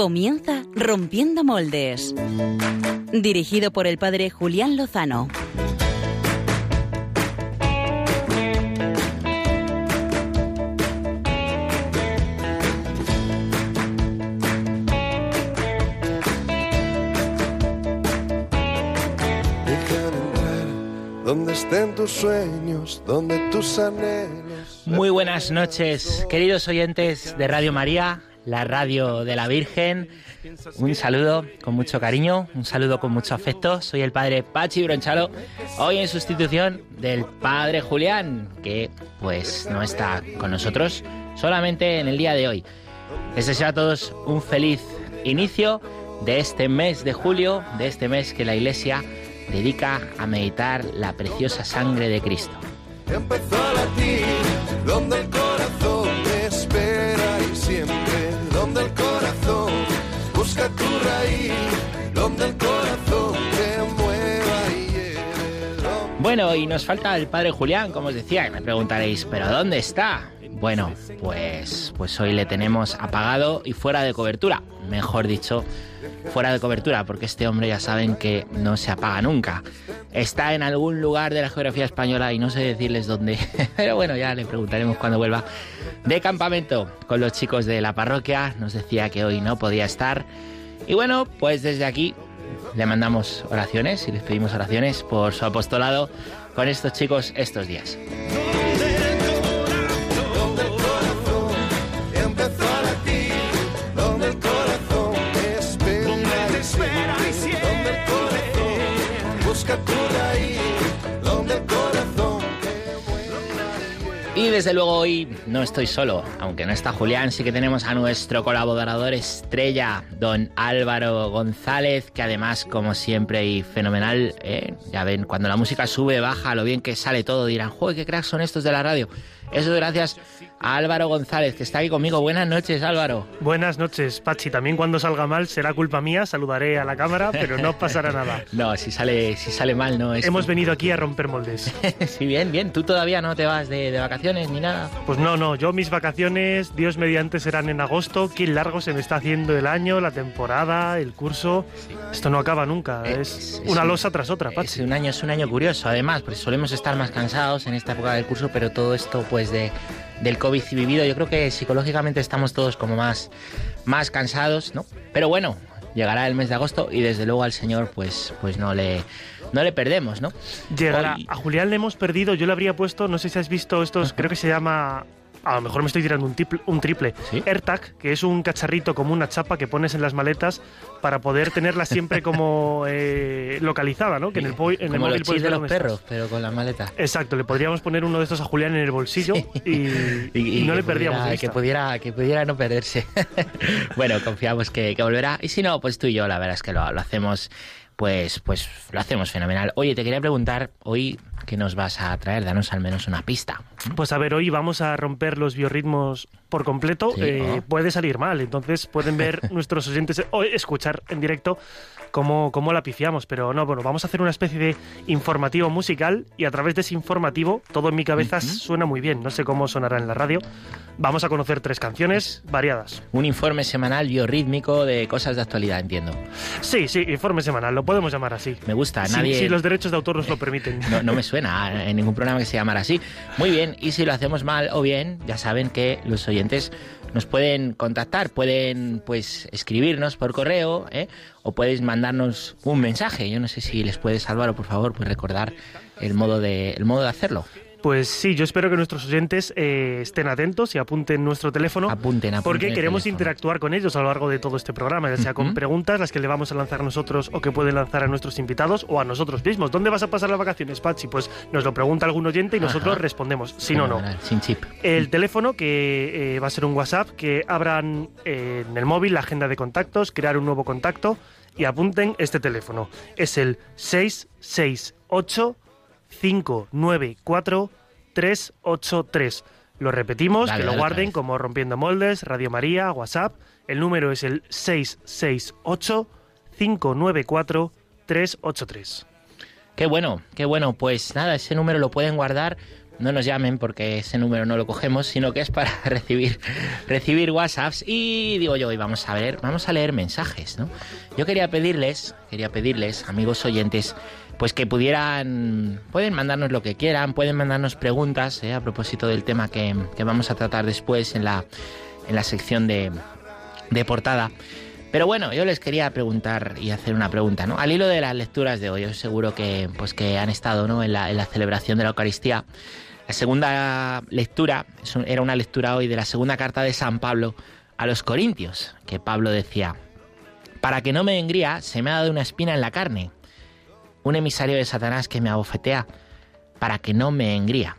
Comienza Rompiendo Moldes. Dirigido por el padre Julián Lozano. donde estén tus sueños, donde tus anhelos. Muy buenas noches, queridos oyentes de Radio María, la radio de la Virgen. Un saludo con mucho cariño, un saludo con mucho afecto. Soy el padre Pachi Bronchalo, hoy en sustitución del padre Julián, que pues no está con nosotros solamente en el día de hoy. Les deseo a todos un feliz inicio de este mes de julio, de este mes que la Iglesia dedica a meditar la preciosa sangre de Cristo. Donde el corazón busca tu raíz, donde el corazón te mueva y Bueno, y nos falta el padre Julián, como os decía, y me preguntaréis, ¿pero dónde está? Bueno, pues, pues hoy le tenemos apagado y fuera de cobertura. Mejor dicho, fuera de cobertura, porque este hombre ya saben que no se apaga nunca. Está en algún lugar de la geografía española y no sé decirles dónde, pero bueno, ya le preguntaremos cuando vuelva de campamento con los chicos de la parroquia. Nos decía que hoy no podía estar. Y bueno, pues desde aquí le mandamos oraciones y les pedimos oraciones por su apostolado con estos chicos estos días. Desde luego hoy no estoy solo, aunque no está Julián, sí que tenemos a nuestro colaborador estrella, don Álvaro González, que además, como siempre y fenomenal, ¿eh? ya ven, cuando la música sube, baja, lo bien que sale todo, dirán, joder, qué cracks son estos de la radio. Eso es gracias a Álvaro González, que está aquí conmigo. Buenas noches, Álvaro. Buenas noches, Pachi. También cuando salga mal será culpa mía, saludaré a la cámara, pero no pasará nada. No, si sale, si sale mal, no es. Hemos venido aquí a romper moldes. sí, bien, bien. Tú todavía no te vas de, de vacaciones ni nada. Pues no, no, yo mis vacaciones, Dios mediante, serán en agosto. Qué largo se me está haciendo el año, la temporada, el curso. Esto no acaba nunca, Es- es es una un- losa tras otra, Es Pachi. un año, es un año curioso, además, porque solemos estar más cansados en esta época del curso, pero todo esto, pues, de, del COVID vivido, yo creo que psicológicamente estamos todos como más, más cansados, ¿no? Pero bueno, llegará el mes de agosto y desde luego al Señor, pues, pues no le, no le perdemos, ¿no? Llegará. Hoy- A Julián le hemos perdido, yo le habría puesto, no sé si has visto estos, creo que se llama. A lo mejor me estoy tirando un, un triple. ¿Sí? AirTag, que es un cacharrito como una chapa que pones en las maletas para poder tenerla siempre como eh, localizada, ¿no? Que en el, en el móvil los puedes de los estás. perros, pero con la maleta. Exacto, le podríamos poner uno de estos a Julián en el bolsillo y, y no le perdíamos pudiera- de que pudiera que pudiera no perderse bueno confiamos que, que volverá y si no pues tú y yo la verdad es que lo, lo hacemos pues pues lo hacemos fenomenal oye te quería preguntar hoy qué nos vas a traer danos al menos una pista Pues a ver, hoy vamos a romper los biorritmos por completo. Sí, Eh, ah. Puede salir mal, entonces pueden ver nuestros oyentes o escuchar en directo cómo, cómo la pifiamos. Pero no, bueno, vamos a hacer una especie de informativo musical y a través de ese informativo todo en mi cabeza suena muy bien. No sé cómo sonará en la radio. Vamos a conocer tres canciones variadas. un informe semanal biorrítmico de cosas de actualidad entiendo Sí, sí, informe semanal, lo podemos llamar así. me gusta nadie si los derechos de autor nos lo permiten. No, no me suena en ningún programa que se llamara así. Muy bien, y si lo hacemos mal o bien, ya saben que los oyentes nos pueden contactar, pueden pues escribirnos por correo, ¿eh? o podéis mandarnos un mensaje. Yo no sé si les puedes, Álvaro, por favor, pues recordar el modo de, el modo de hacerlo. Pues sí, yo espero que nuestros oyentes eh, estén atentos y apunten nuestro teléfono. Apunten, apunten Porque queremos teléfono. interactuar con ellos a lo largo de todo este programa, ya sea con preguntas, las que le vamos a lanzar nosotros o que pueden lanzar a nuestros invitados o a nosotros mismos. ¿Dónde vas a pasar las vacaciones, Pachi? Pues nos lo pregunta algún oyente y nosotros Ajá. respondemos. Si no, no. Sin chip. El teléfono, que eh, va a ser un WhatsApp, que abran eh, en el móvil la agenda de contactos, crear un nuevo contacto y apunten este teléfono. Es el 668 594 383. Lo repetimos, Dale, que lo dale guarden como Rompiendo Moldes, Radio María, WhatsApp. El número es el 668 594 383. Qué bueno, qué bueno. Pues nada, ese número lo pueden guardar no nos llamen porque ese número no lo cogemos, sino que es para recibir, recibir WhatsApps. Y digo yo, hoy vamos a ver, vamos a leer mensajes, ¿no? Yo quería pedirles, quería pedirles, amigos oyentes, pues que pudieran, pueden mandarnos lo que quieran, pueden mandarnos preguntas ¿eh? a propósito del tema que, que, vamos a tratar después en la, en la sección de, de portada. Pero bueno, yo les quería preguntar y hacer una pregunta, ¿no? Al hilo de las lecturas de hoy, yo seguro que, pues que han estado ¿no? en, la, en la celebración de la Eucaristía. La segunda lectura era una lectura hoy de la segunda carta de San Pablo a los Corintios, que Pablo decía, para que no me engría, se me ha dado una espina en la carne, un emisario de Satanás que me abofetea, para que no me engría.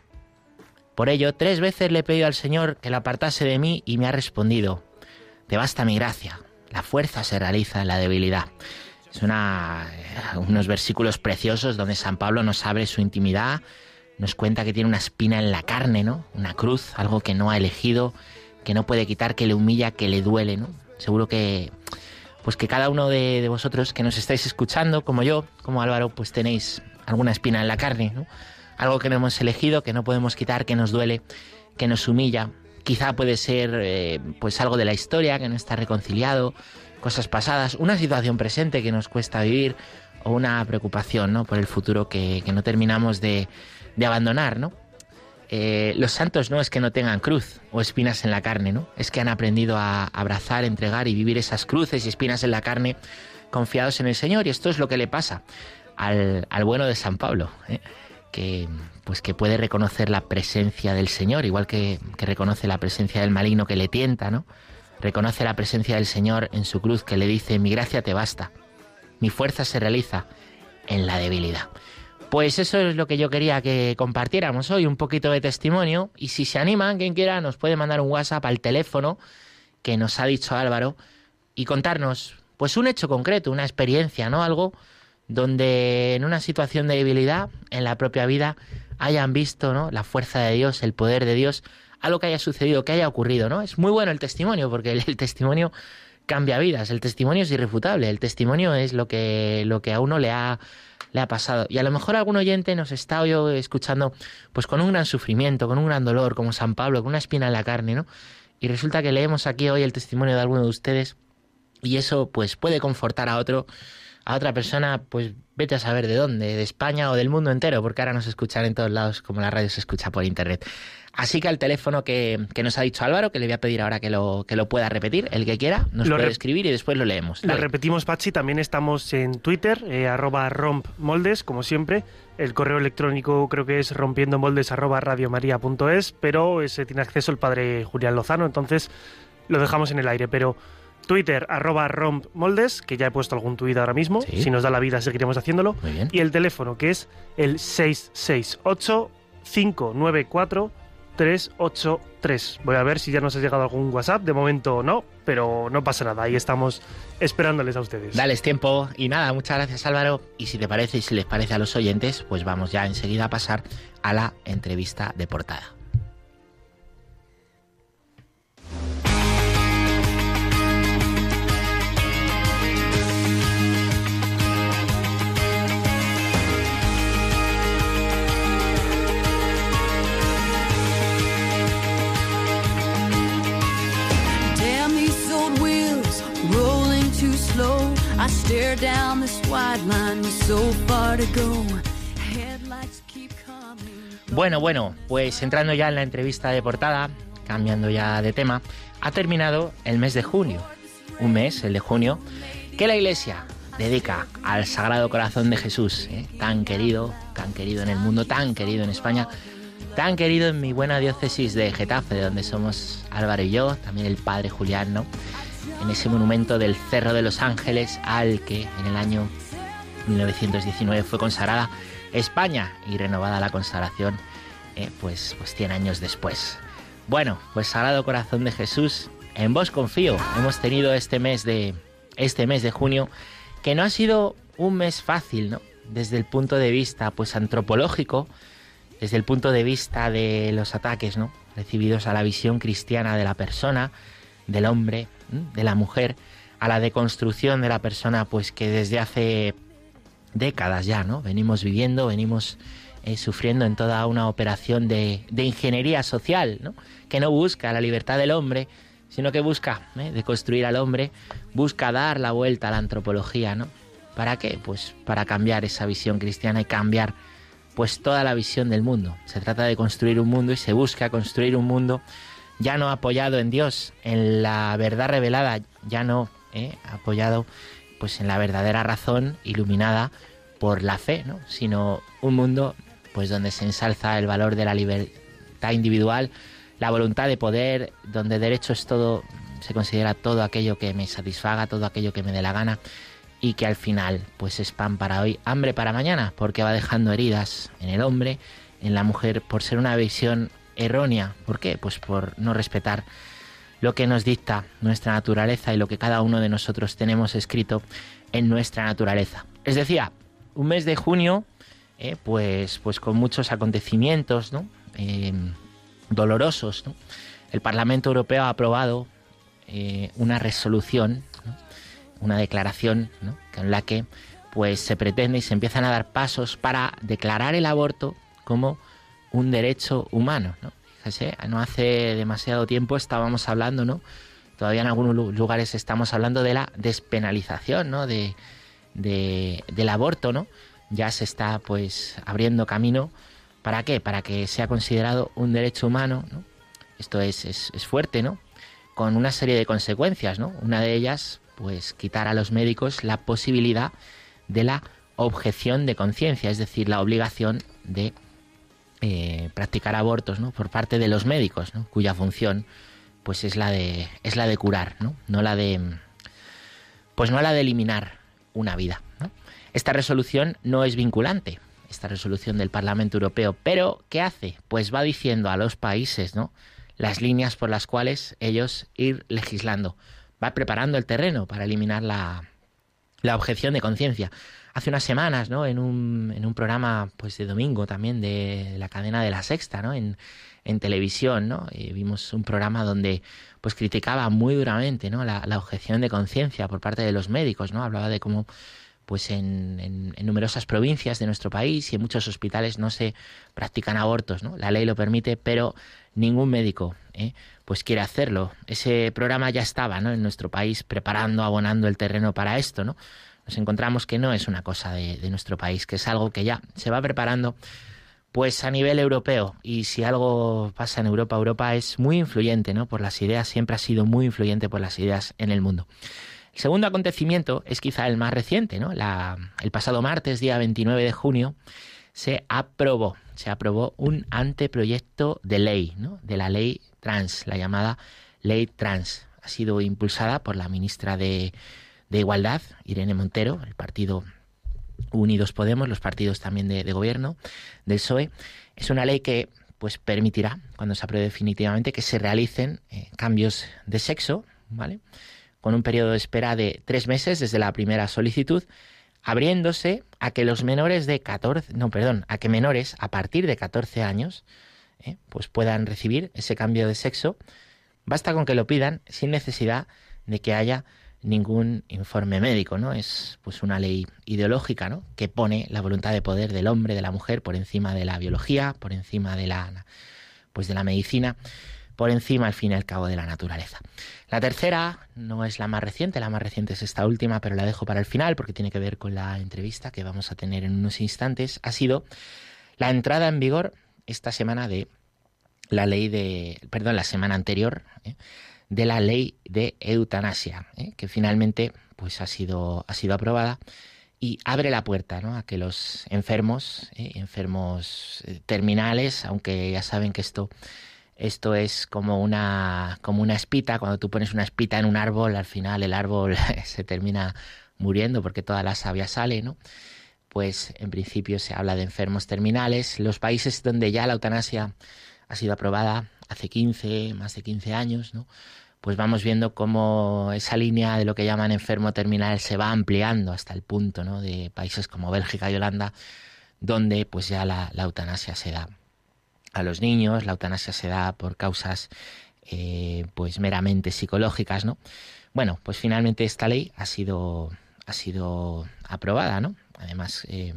Por ello, tres veces le he pedido al Señor que la apartase de mí y me ha respondido, te basta mi gracia, la fuerza se realiza en la debilidad. Es una, unos versículos preciosos donde San Pablo nos abre su intimidad, nos cuenta que tiene una espina en la carne, ¿no? Una cruz, algo que no ha elegido, que no puede quitar, que le humilla, que le duele, ¿no? Seguro que, pues que cada uno de, vosotros que nos estáis escuchando, como yo, como Álvaro, pues tenéis alguna espina en la carne, ¿no? Algo que no hemos elegido, que no podemos quitar, que nos duele, que nos humilla, Quizá puede ser eh, pues algo de la historia que no está reconciliado, cosas pasadas, una situación presente que nos cuesta vivir o una preocupación ¿no? por el futuro que, que no terminamos de, de abandonar. ¿no? Eh, los santos no es que no tengan cruz o espinas en la carne, ¿no? es que han aprendido a abrazar, entregar y vivir esas cruces y espinas en la carne confiados en el Señor y esto es lo que le pasa al, al bueno de San Pablo. ¿eh? que pues que puede reconocer la presencia del Señor, igual que, que, reconoce la presencia del maligno que le tienta, ¿no? Reconoce la presencia del Señor en su cruz que le dice, mi gracia te basta, mi fuerza se realiza en la debilidad. Pues eso es lo que yo quería que compartiéramos hoy, un poquito de testimonio, y si se animan, quien quiera, nos puede mandar un WhatsApp al teléfono que nos ha dicho Álvaro y contarnos, pues un hecho concreto, una experiencia, ¿no? Algo donde en una situación de debilidad en la propia vida hayan visto ¿no? la fuerza de Dios, el poder de Dios, algo que haya sucedido, que haya ocurrido, ¿no? Es muy bueno el testimonio, porque el, testimonio cambia vidas, el testimonio es irrefutable, el testimonio es lo que, lo que a uno le ha, le ha pasado. Y a lo mejor algún oyente nos está hoy escuchando pues con un gran sufrimiento, con un gran dolor, como San Pablo, con una espina en la carne, ¿no? Y resulta que leemos aquí hoy el testimonio de alguno de ustedes y eso pues puede confortar a otro a otra persona, pues vete a saber de dónde, de España o del mundo entero, porque ahora nos escuchan en todos lados como la radio se escucha por internet. Así que al teléfono que, que, nos ha dicho Álvaro, que le voy a pedir ahora que lo, que lo pueda repetir, el que quiera, nos lo puede escribir y después lo leemos. Lo repetimos, Pachi, también estamos en Twitter, eh, arroba rompmoldes, como siempre. El correo electrónico creo que es rompiendomoldes arroba radiomaria.es, pero ese tiene acceso el padre Julián Lozano, entonces lo dejamos en el aire, pero... Twitter, arroba rompmoldes, que ya he puesto algún tuit ahora mismo. Sí. Si nos da la vida seguiremos haciéndolo. Muy bien. Y el teléfono, que es el 668-594-383. Voy a ver si ya nos ha llegado algún WhatsApp. De momento no, pero no pasa nada. Ahí estamos esperándoles a ustedes. Dales tiempo. Y nada, muchas gracias Álvaro. Y si te parece y si les parece a los oyentes, pues vamos ya enseguida a pasar a la entrevista de portada. Bueno, bueno, pues entrando ya en la entrevista de portada, cambiando ya de tema, ha terminado el mes de junio. Un mes, el de junio, que la Iglesia dedica al Sagrado Corazón de Jesús, ¿eh? tan querido, tan querido en el mundo, tan querido en España, tan querido en mi buena diócesis de Getafe, de donde somos Álvaro y yo, también el padre Julián, ¿no? En ese monumento del Cerro de los Ángeles al que en el año 1919 fue consagrada España y renovada la consagración eh, pues, pues 100 años después. Bueno, pues Sagrado Corazón de Jesús, en vos confío. Hemos tenido este mes de este mes de junio que no ha sido un mes fácil, ¿no? Desde el punto de vista pues antropológico, desde el punto de vista de los ataques, ¿no? recibidos a la visión cristiana de la persona, del hombre, de la mujer, a la deconstrucción de la persona, pues que desde hace décadas ya, ¿no? Venimos viviendo, venimos eh, sufriendo en toda una operación de, de ingeniería social, ¿no? que no busca la libertad del hombre, sino que busca ¿eh? de construir al hombre, busca dar la vuelta a la antropología, ¿no? ¿Para qué? Pues para cambiar esa visión cristiana y cambiar pues toda la visión del mundo. Se trata de construir un mundo y se busca construir un mundo ya no apoyado en Dios, en la verdad revelada, ya no ¿eh? apoyado pues en la verdadera razón iluminada por la fe, ¿no? sino un mundo pues donde se ensalza el valor de la libertad individual, la voluntad de poder, donde derecho es todo, se considera todo aquello que me satisfaga, todo aquello que me dé la gana y que al final pues es pan para hoy, hambre para mañana, porque va dejando heridas en el hombre, en la mujer, por ser una visión errónea. ¿Por qué? Pues por no respetar lo que nos dicta nuestra naturaleza y lo que cada uno de nosotros tenemos escrito en nuestra naturaleza. Es decía, un mes de junio, eh, pues, pues con muchos acontecimientos. Eh, dolorosos. El Parlamento Europeo ha aprobado eh, una resolución una declaración ¿no? en la que pues se pretende y se empiezan a dar pasos para declarar el aborto como un derecho humano. ¿no? Fíjese, no hace demasiado tiempo estábamos hablando, ¿no? Todavía en algunos lugares estamos hablando de la despenalización, ¿no? De, del aborto, ¿no? Ya se está pues abriendo camino. ¿Para qué? Para que sea considerado un derecho humano, ¿no? Esto es, es, es fuerte, ¿no? Con una serie de consecuencias, ¿no? Una de ellas, pues quitar a los médicos la posibilidad de la objeción de conciencia, es decir, la obligación de eh, practicar abortos ¿no? por parte de los médicos, ¿no? cuya función pues es la de es la de curar, ¿no? no la de pues no la de eliminar una vida. Esta resolución no es vinculante, esta resolución del Parlamento Europeo, pero ¿qué hace? Pues va diciendo a los países, ¿no? las líneas por las cuales ellos ir legislando va preparando el terreno para eliminar la, la objeción de conciencia. Hace unas semanas, ¿no? En un, en un programa pues de domingo también de la cadena de la Sexta, ¿no? En, en televisión, ¿no? Vimos un programa donde pues criticaba muy duramente, ¿no? La, la objeción de conciencia por parte de los médicos, ¿no? Hablaba de cómo pues en, en, en, numerosas provincias de nuestro país y en muchos hospitales no se practican abortos, ¿no? La ley lo permite, pero ningún médico ¿eh? pues quiere hacerlo. Ese programa ya estaba ¿no? en nuestro país preparando, abonando el terreno para esto, ¿no? Encontramos que no es una cosa de, de nuestro país, que es algo que ya se va preparando pues a nivel europeo. Y si algo pasa en Europa, Europa es muy influyente, ¿no? Por las ideas, siempre ha sido muy influyente por las ideas en el mundo. El segundo acontecimiento es quizá el más reciente, ¿no? La, el pasado martes, día 29 de junio, se aprobó, se aprobó un anteproyecto de ley, ¿no? De la ley trans, la llamada ley trans. Ha sido impulsada por la ministra de, de Igualdad, Irene Montero, el partido Unidos Podemos, los partidos también de, gobierno del PSOE. Es una ley que pues permitirá, cuando se apruebe definitivamente, que se realicen eh, cambios de sexo, ¿vale? Con un periodo de espera de tres meses desde la primera solicitud, abriéndose a que los menores de 14, no, perdón, a que menores a partir de 14 años, eh, pues puedan recibir ese cambio de sexo. Basta con que lo pidan sin necesidad de que haya ningún informe médico, ¿no? Es pues una ley ideológica, ¿no? Que pone la voluntad de poder del hombre, de la mujer por encima de la biología, por encima de la pues de la medicina, por encima al fin y al cabo de la naturaleza. La tercera no es la más reciente, la más reciente es esta última, pero la dejo para el final porque tiene que ver con la entrevista que vamos a tener en unos instantes, ha sido la entrada en vigor esta semana de la ley de, perdón, la semana anterior, ¿eh? De la ley de eutanasia, ¿eh? que finalmente pues ha sido, ha sido aprobada y abre la puerta ¿no? a que los enfermos, ¿eh? enfermos terminales, aunque ya saben que esto, esto es como una, como una espita, cuando tú pones una espita en un árbol, al final el árbol se termina muriendo porque toda la savia sale, ¿no? Pues en principio se habla de enfermos terminales. Los países donde ya la eutanasia ha sido aprobada hace 15, más de 15 años, ¿no? Pues vamos viendo cómo esa línea de lo que llaman enfermo terminal se va ampliando hasta el punto ¿no? de países como Bélgica y Holanda, donde pues ya la, la, eutanasia se da a los niños, la eutanasia se da por causas eh, pues meramente psicológicas, ¿no? Bueno, pues finalmente esta ley ha sido ha sido aprobada, ¿no? Además, eh,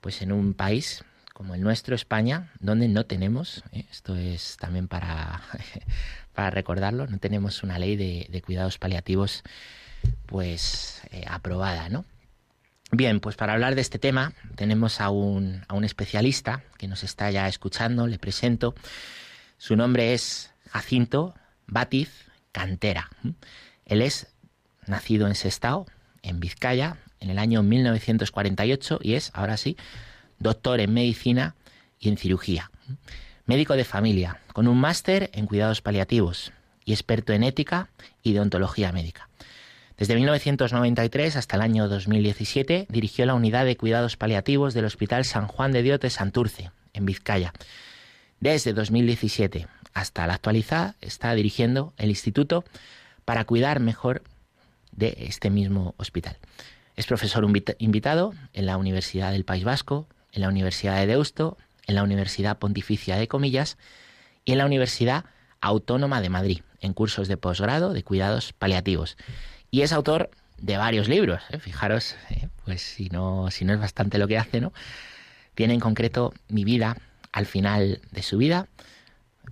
pues en un país como el nuestro, España, donde no tenemos, ¿eh? esto es también para, para recordarlo, no tenemos una ley de, cuidados paliativos pues eh, aprobada, ¿no? Bien, pues para hablar de este tema tenemos a un, a un especialista que nos está ya escuchando, le presento. Su nombre es Jacinto Batiz Cantera. Él es nacido en Sestao, en Vizcaya, en el año 1948 y es, ahora sí, doctor en medicina y en cirugía. Médico de familia, con un máster en cuidados paliativos y experto en ética y deontología médica. Desde 1993 hasta el año 2017 dirigió la unidad de cuidados paliativos del Hospital San Juan de Dios de Santurce, en Vizcaya. Desde 2017 hasta la actualidad está dirigiendo el Instituto para cuidar mejor de este mismo hospital. Es profesor invitado en la Universidad del País Vasco, en la Universidad de Deusto, en la Universidad Pontificia de Comillas y en la Universidad Autónoma de Madrid, en cursos de posgrado de cuidados paliativos y es autor de varios libros. ¿eh? Fijaros, ¿eh? pues si no, si no es bastante lo que hace, ¿no? Tiene en concreto Mi vida al final de su vida,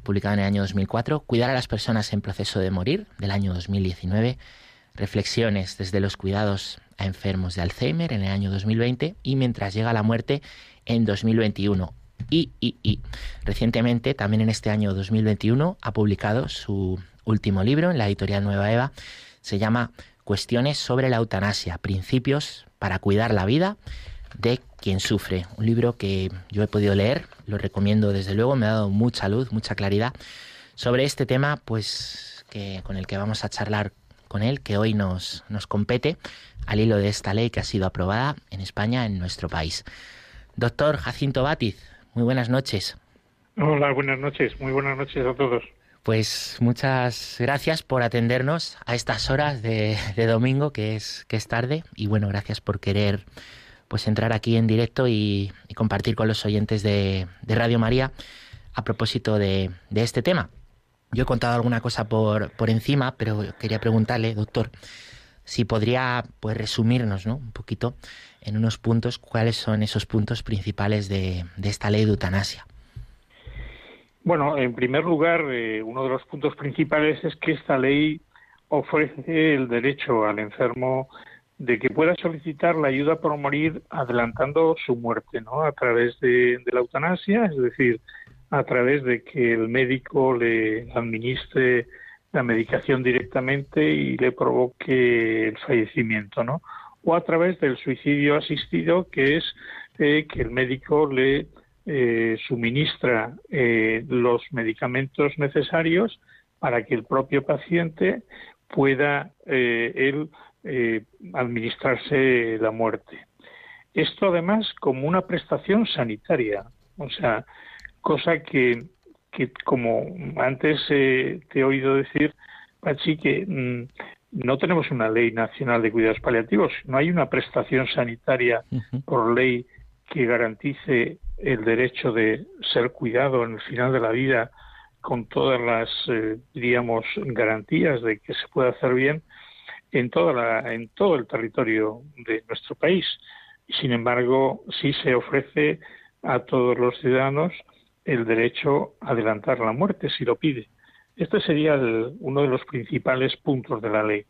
publicado en el año 2004, Cuidar a las personas en proceso de morir, del año 2019, Reflexiones desde los cuidados a enfermos de Alzheimer en el año 2020 y Mientras llega la muerte en 2021. Y, recientemente, también en este año 2021, ha publicado su último libro en la editorial Nueva Eva, se llama Cuestiones sobre la eutanasia, principios para cuidar la vida de quien sufre. Un libro que yo he podido leer, lo recomiendo desde luego, me ha dado mucha luz, mucha claridad sobre este tema, pues que con el que vamos a charlar con él, que hoy nos, nos compete al hilo de esta ley que ha sido aprobada en España, en nuestro país. Doctor Jacinto Batiz, muy buenas noches. Hola, buenas noches, muy buenas noches a todos. Pues muchas gracias por atendernos a estas horas de, domingo, que es, que es tarde, y bueno, gracias por querer pues entrar aquí en directo y, compartir con los oyentes de, Radio María a propósito de, este tema. Yo he contado alguna cosa por, por encima, pero quería preguntarle, doctor, si podría pues resumirnos ¿no? un poquito en unos puntos cuáles son esos puntos principales de, de esta ley de eutanasia. Bueno, en primer lugar, eh, uno de los puntos principales es que esta ley ofrece el derecho al enfermo de que pueda solicitar la ayuda por morir adelantando su muerte, ¿no? A través de, la eutanasia, es decir, a través de que el médico le administre la medicación directamente y le provoque el fallecimiento, ¿no? O a través del suicidio asistido, que es eh, que el médico le eh, suministra eh, los medicamentos necesarios para que el propio paciente pueda él administrarse la muerte. Esto además como una prestación sanitaria, o sea, cosa que, que como antes te he oído decir, Pachi, que mm, no tenemos una ley nacional de cuidados paliativos, no hay una prestación sanitaria por ley que garantice el derecho de ser cuidado en el final de la vida con todas las, eh, diríamos, garantías de que se puede hacer bien en, toda la, en todo el territorio de nuestro país. Sin embargo, sí se ofrece a todos los ciudadanos el derecho a adelantar la muerte si lo pide. Este sería uno de los principales puntos de la ley.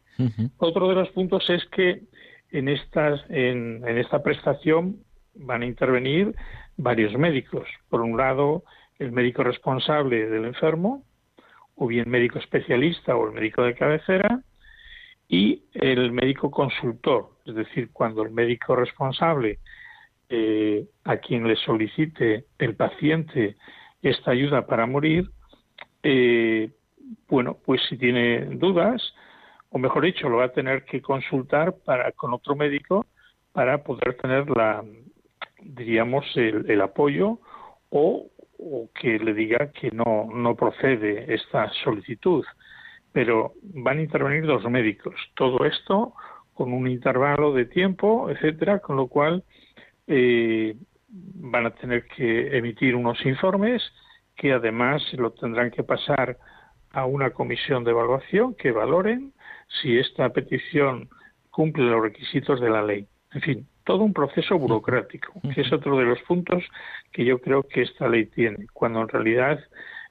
Otro de los puntos es que en, estas, en, en esta prestación van a intervenir varios médicos. Por un lado, el médico responsable del enfermo, o bien médico especialista o el médico de cabecera, y el médico consultor, es decir, cuando el médico responsable eh, a quien le solicite el paciente esta ayuda para morir, eh, bueno, pues si tiene dudas, o mejor dicho, lo va a tener que consultar para con otro médico para poder tener la, diríamos, el, apoyo o, que le diga que no, no procede esta solicitud. Pero van a intervenir dos médicos. Todo esto con un intervalo de tiempo, etcétera, con lo cual eh, van a tener que emitir unos informes que además lo tendrán que pasar a una comisión de evaluación que valoren si esta petición cumple los requisitos de la ley. En fin, todo un proceso burocrático, que es otro de los puntos que yo creo que esta ley tiene, cuando en realidad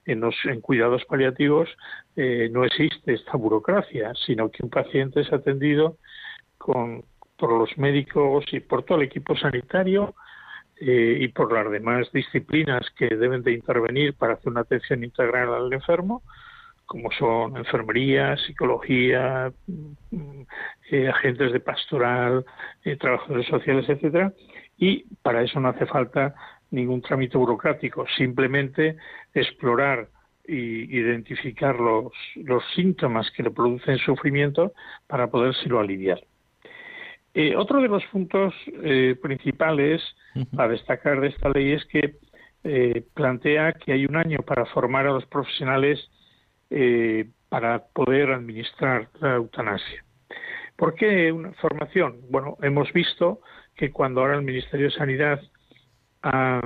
en, los, en cuidados paliativos eh, no existe esta burocracia, sino que un paciente es atendido con, por los médicos y por todo el equipo sanitario eh, y por las demás disciplinas que deben de intervenir para hacer una atención integral al enfermo, como son enfermería, psicología, mm, eh, agentes de pastoral, eh, trabajadores sociales, etcétera, y para eso no hace falta ningún trámite burocrático, simplemente explorar y identificar los, los síntomas que le producen sufrimiento para podérselo aliviar. Eh, otro de los puntos principales a destacar de esta ley es que plantea que hay un año para formar a los profesionales eh, para poder administrar la eutanasia. ¿Por qué una formación? Bueno, hemos visto que cuando ahora el Ministerio de Sanidad ha,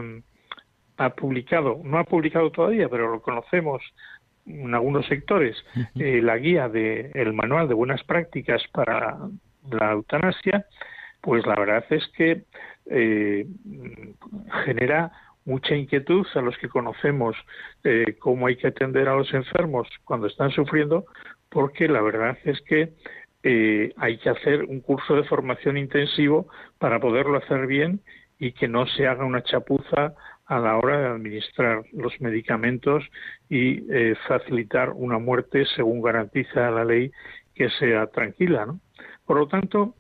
publicado, no ha publicado todavía, pero lo conocemos en algunos sectores, eh, la guía del el manual de buenas prácticas para la eutanasia, pues la verdad es que eh, genera mucha inquietud a los que conocemos eh, cómo hay que atender a los enfermos cuando están sufriendo, porque la verdad es que eh, hay que hacer un curso de formación intensivo para poderlo hacer bien y que no se haga una chapuza a la hora de administrar los medicamentos y eh, facilitar una muerte según garantiza la ley que sea tranquila. ¿no? Por lo tanto,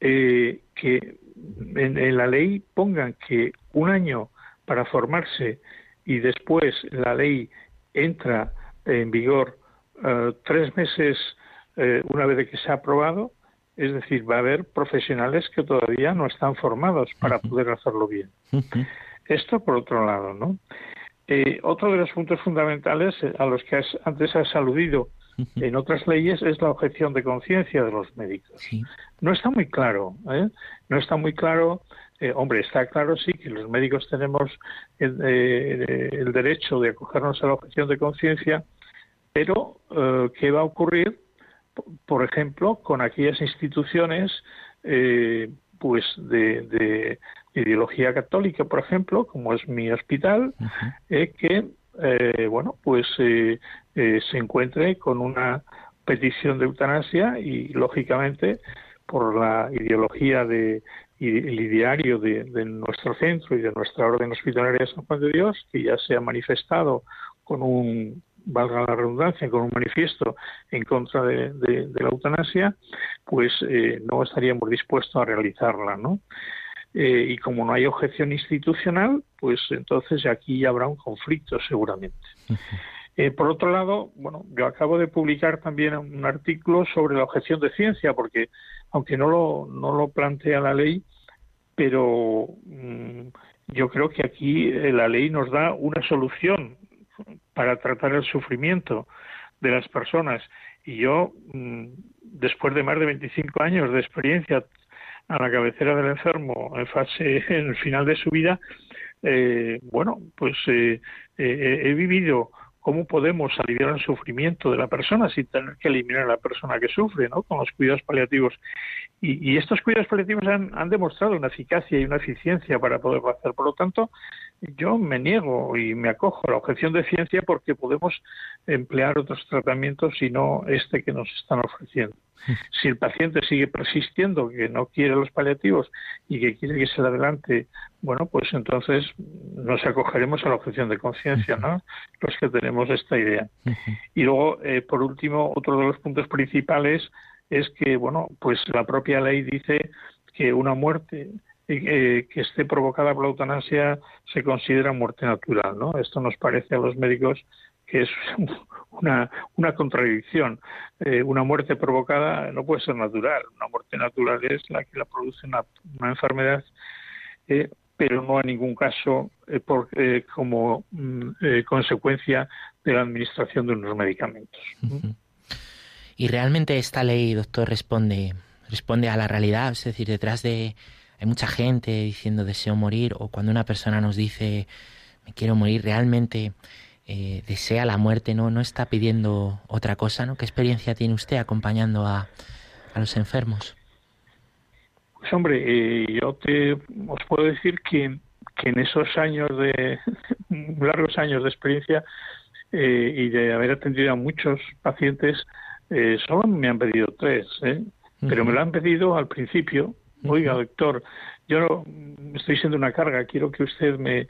que en, la ley pongan que un año para formarse y después la ley entra en vigor eh, tres meses eh, una vez que se ha aprobado, es decir, va a haber profesionales que todavía no están formados para poder hacerlo bien. Esto por otro lado, ¿no? Eh, otro de los puntos fundamentales a los que antes has aludido en otras leyes es la objeción de conciencia de los médicos. No está muy claro, no está muy claro eh, hombre, está claro sí que los médicos tenemos el, eh, derecho de acogernos a la objeción de conciencia, pero eh, ¿qué va a ocurrir, por ejemplo, con aquellas instituciones pues de, ideología católica, por ejemplo, como es mi hospital, que bueno, pues se encuentre con una petición de eutanasia y lógicamente por la ideología de el ideario de, nuestro centro y de nuestra orden hospitalaria San Juan de Dios, que ya se ha manifestado con un, valga la redundancia, con un manifiesto en contra de, la eutanasia, pues eh, no estaríamos dispuestos a realizarla, ¿no? Eh, y como no hay objeción institucional, pues entonces aquí ya habrá un conflicto seguramente. Eh, por otro lado, bueno, yo acabo de publicar también un artículo sobre la objeción de ciencia, porque aunque no lo, no lo plantea la ley, pero mm, yo creo que aquí eh, la ley nos da una solución para tratar el sufrimiento de las personas. Y yo, mm, después de más de 25 años de experiencia a la cabecera del enfermo en fase, en el final de su vida, eh, bueno, pues eh, he vivido cómo podemos aliviar el sufrimiento de la persona sin tener que eliminar a la persona que sufre, ¿no? Con los cuidados paliativos. Y, estos cuidados paliativos han, han, demostrado una eficacia y una eficiencia para poderlo hacer. Por lo tanto, yo me niego y me acojo a la objeción de ciencia porque podemos emplear otros tratamientos y no este que nos están ofreciendo. Si el paciente sigue persistiendo que no quiere los paliativos y que quiere que se le adelante, bueno, pues entonces nos acogeremos a la objeción de conciencia, ¿no? Los que tenemos esta idea. Y luego, eh, por último, otro de los puntos principales es que, bueno, pues la propia ley dice que una muerte eh, que esté provocada por la eutanasia se considera muerte natural, ¿no? Esto nos parece a los médicos que es una, una contradicción. Eh, una muerte provocada no puede ser natural. Una muerte natural es la que la produce una, enfermedad, eh, pero no en ningún caso por, como mm, consecuencia de la administración de unos medicamentos. Y realmente esta ley, doctor, responde responde a la realidad, es decir, detrás de hay mucha gente diciendo deseo morir o cuando una persona nos dice me quiero morir, realmente eh, desea la muerte, ¿no? No está pidiendo otra cosa, ¿no? ¿Qué experiencia tiene usted acompañando a, a los enfermos? Pues hombre, eh, yo te os puedo decir que, que en esos años de largos años de experiencia eh, y de haber atendido a muchos pacientes, eh, solo me han pedido tres, ¿eh? pero me lo han pedido al principio. Oiga, doctor, yo no, estoy siendo una carga, quiero que usted me,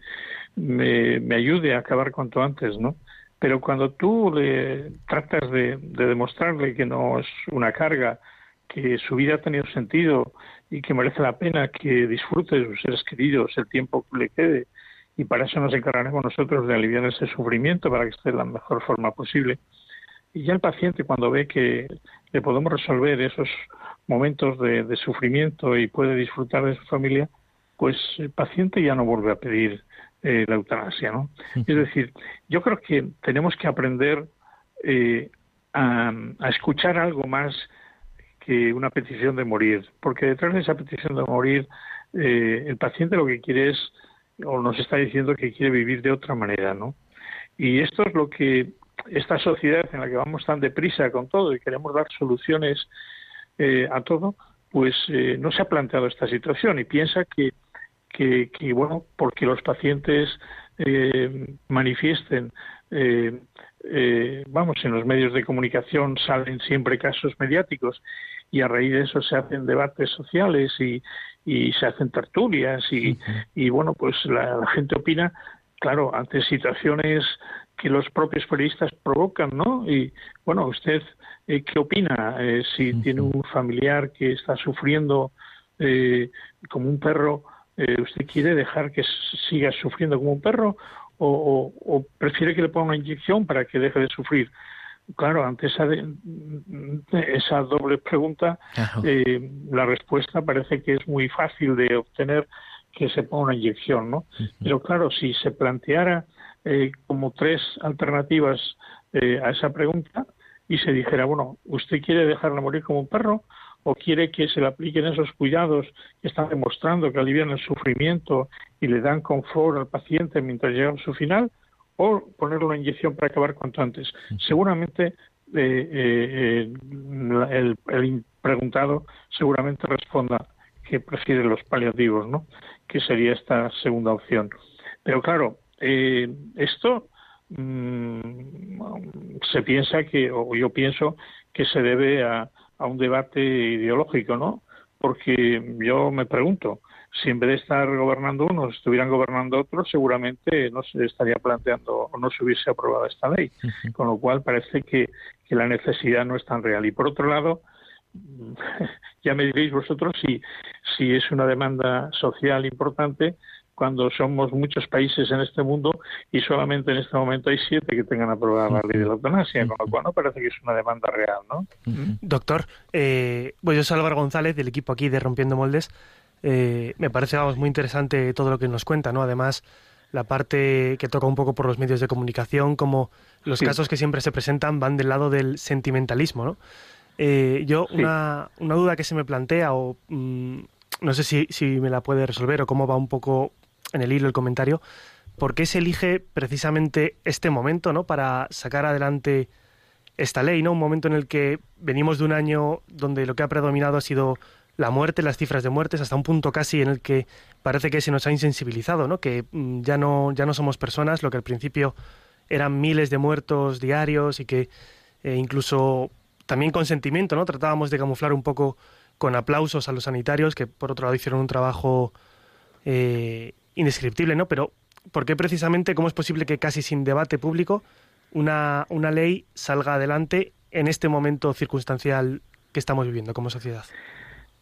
me, me ayude a acabar cuanto antes, ¿no? Pero cuando tú le tratas de, de demostrarle que no es una carga, que su vida ha tenido sentido y que merece la pena que disfrute de sus seres queridos el tiempo que le quede, y para eso nos encargaremos nosotros de aliviar ese sufrimiento para que esté de la mejor forma posible. Y ya el paciente cuando ve que le podemos resolver esos momentos de sufrimiento y puede disfrutar de su familia, pues el paciente ya no vuelve a pedir eh, la eutanasia, ¿no? Es decir, yo creo que tenemos que aprender eh, a, a escuchar algo más que una petición de morir, porque detrás de esa petición de morir, eh, el paciente lo que quiere es, o nos está diciendo que quiere vivir de otra manera, ¿no? Y esto es lo que esta sociedad en la que vamos tan deprisa con todo y queremos dar soluciones eh, a todo, pues eh, no se ha planteado esta situación y piensa que, que, que bueno, porque los pacientes eh, manifiesten, eh, eh, vamos, en los medios de comunicación salen siempre casos mediáticos y a raíz de eso se hacen debates sociales y, y se hacen tertulias y, y bueno, pues la, la gente opina, claro, ante situaciones que los propios periodistas provocan, ¿no? Y bueno, usted eh, qué opina eh, si tiene un familiar que está sufriendo eh, como un perro, eh, usted quiere dejar que siga sufriendo como un perro o, o- o prefiere que le ponga una inyección para que deje de sufrir. Claro, ante esa de- esa doble pregunta, Claro. eh, la respuesta parece que es muy fácil de obtener que se ponga una inyección, ¿no? Pero claro, si se planteara eh, como tres alternativas eh, a esa pregunta y se dijera, bueno, ¿usted quiere dejarla morir como un perro o quiere que se le apliquen esos cuidados que están demostrando que alivian el sufrimiento y le dan confort al paciente mientras llega a su final? o ponerle una inyección para acabar cuanto antes. Seguramente eh, eh, el preguntado seguramente responda que prefiere los paliativos, ¿no? Que sería esta segunda opción. Pero claro, eh, esto mm, se piensa que, o yo pienso que se debe a, a un debate ideológico, ¿no? Porque yo me pregunto, si en vez de estar gobernando unos estuvieran gobernando otros, seguramente no se estaría planteando o no se hubiese aprobado esta ley. Con lo cual parece que, que la necesidad no es tan real. Y por otro lado, ya me diréis vosotros si, si es una demanda social importante cuando somos muchos países en este mundo y solamente en este momento hay siete que tengan aprobada la ley de la eutanasia, con lo cual no parece que es una demanda real, ¿no? Doctor, eh, pues yo soy Álvaro González, del equipo aquí de Rompiendo Moldes. Eh, me parece vamos, muy interesante todo lo que nos cuenta, ¿no? Además, la parte que toca un poco por los medios de comunicación, como los Sí. casos que siempre se presentan van del lado del sentimentalismo, ¿no? Eh, yo, Sí. una, una duda que se me plantea, o mm, no sé si, si me la puede resolver, o cómo va un poco en el hilo el comentario, ¿por qué se elige precisamente este momento, ¿no? Para sacar adelante esta ley, ¿no? Un momento en el que venimos de un año donde lo que ha predominado ha sido la muerte, las cifras de muertes, hasta un punto casi en el que parece que se nos ha insensibilizado, ¿no? Que mm, ya no, ya no somos personas, lo que al principio eran miles de muertos diarios y que eh, incluso también con sentimiento, ¿no? Tratábamos de camuflar un poco con aplausos a los sanitarios, que por otro lado hicieron un trabajo eh, indescriptible, ¿no? Pero ¿por qué precisamente, cómo es posible que casi sin debate público una, una ley salga adelante en este momento circunstancial que estamos viviendo como sociedad?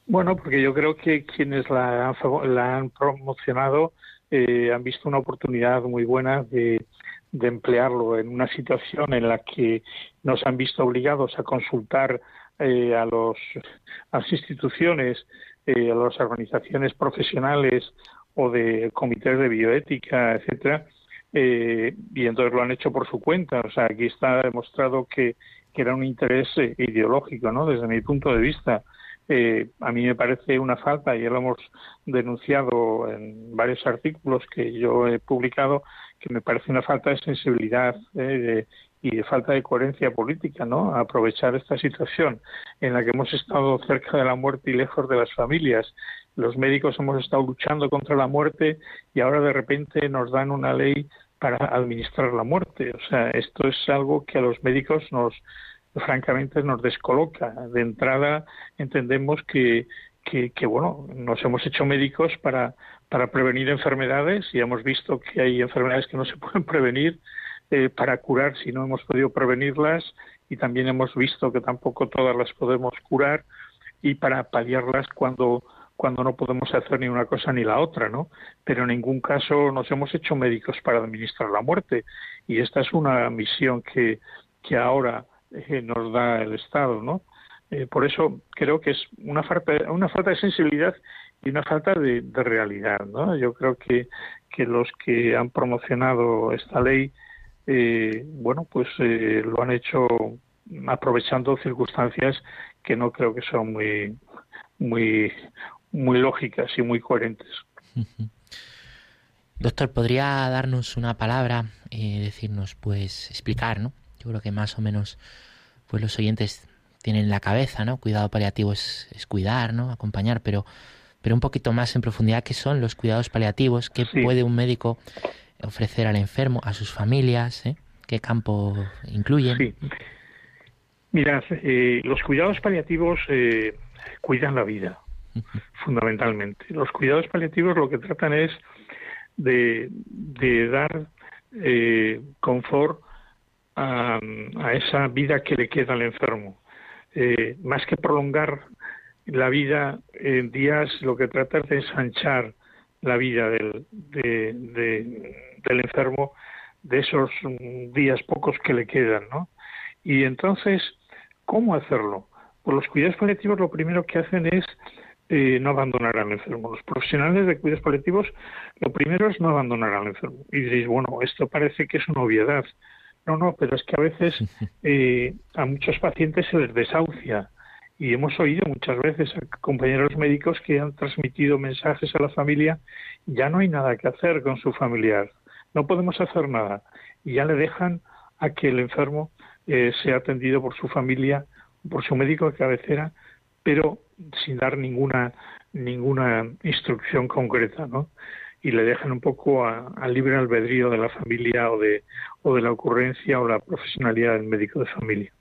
Bueno, porque yo creo que quienes la la han promocionado eh, han visto una oportunidad muy buena de, de emplearlo en una situación en la que nos han visto obligados a consultar eh, a, los, a las instituciones, eh, a las organizaciones profesionales o de comités de bioética, etcétera, eh, y entonces lo han hecho por su cuenta. O sea, aquí está demostrado que, era un interés eh, ideológico, ¿no? Desde mi punto de vista. Eh, a mí me parece una falta, y ya lo hemos denunciado en varios artículos que yo he publicado, que me parece una falta de sensibilidad eh, y de falta de coherencia política, ¿no? Aprovechar esta situación en la que hemos estado cerca de la muerte y lejos de las familias los médicos hemos estado luchando contra la muerte y ahora de repente nos dan una ley para administrar la muerte. O sea, esto es algo que a los médicos nos, francamente, nos descoloca. De entrada entendemos que, que, que bueno, nos hemos hecho médicos para, para prevenir enfermedades y hemos visto que hay enfermedades que no se pueden prevenir eh, para curar si no hemos podido prevenirlas y también hemos visto que tampoco todas las podemos curar y para paliarlas cuando cuando no podemos hacer ni una cosa ni la otra, ¿no? Pero en ningún caso nos hemos hecho médicos para administrar la muerte y esta es una misión que, que ahora eh, nos da el Estado, ¿no? Eh, por eso creo que es una falta, una falta de sensibilidad y una falta de, realidad, ¿no? Yo creo que, que los que han promocionado esta ley eh, bueno, pues eh, lo han hecho aprovechando circunstancias que no creo que son muy, muy, muy lógicas y muy coherentes. Doctor, ¿podría darnos una palabra, y decirnos, pues, explicar, ¿no? Yo creo que más o menos, pues los oyentes tienen la cabeza, ¿no? Cuidado paliativo es, es cuidar, ¿no? Acompañar, pero, pero un poquito más en profundidad, ¿qué son los cuidados paliativos? ¿Qué puede un médico ofrecer al enfermo, a sus familias? ¿eh? ¿Qué campo incluyen? Sí. Mirad, eh, los cuidados paliativos eh, cuidan la vida, fundamentalmente. Los cuidados paliativos lo que tratan es de, dar eh, confort a, a, esa vida que le queda al enfermo. Eh, más que prolongar la vida en días, lo que trata es de ensanchar la vida del, de, de, del enfermo de esos días pocos que le quedan, ¿no? Y entonces, ¿cómo hacerlo? Pues los cuidados paliativos lo primero que hacen es eh, no abandonar al enfermo. Los profesionales de cuidados paliativos lo primero es no abandonar al enfermo. Y diréis, bueno, esto parece que es una obviedad. No, no, pero es que a veces eh, a muchos pacientes se les desahucia y hemos oído muchas veces a compañeros médicos que han transmitido mensajes a la familia, ya no hay nada que hacer con su familiar, no podemos hacer nada, y ya le dejan a que el enfermo eh, sea atendido por su familia, por su médico de cabecera, pero sin dar ninguna ninguna instrucción concreta, ¿no? Y le dejan un poco al libre albedrío de la familia o de o de la ocurrencia o la profesionalidad del médico de familia.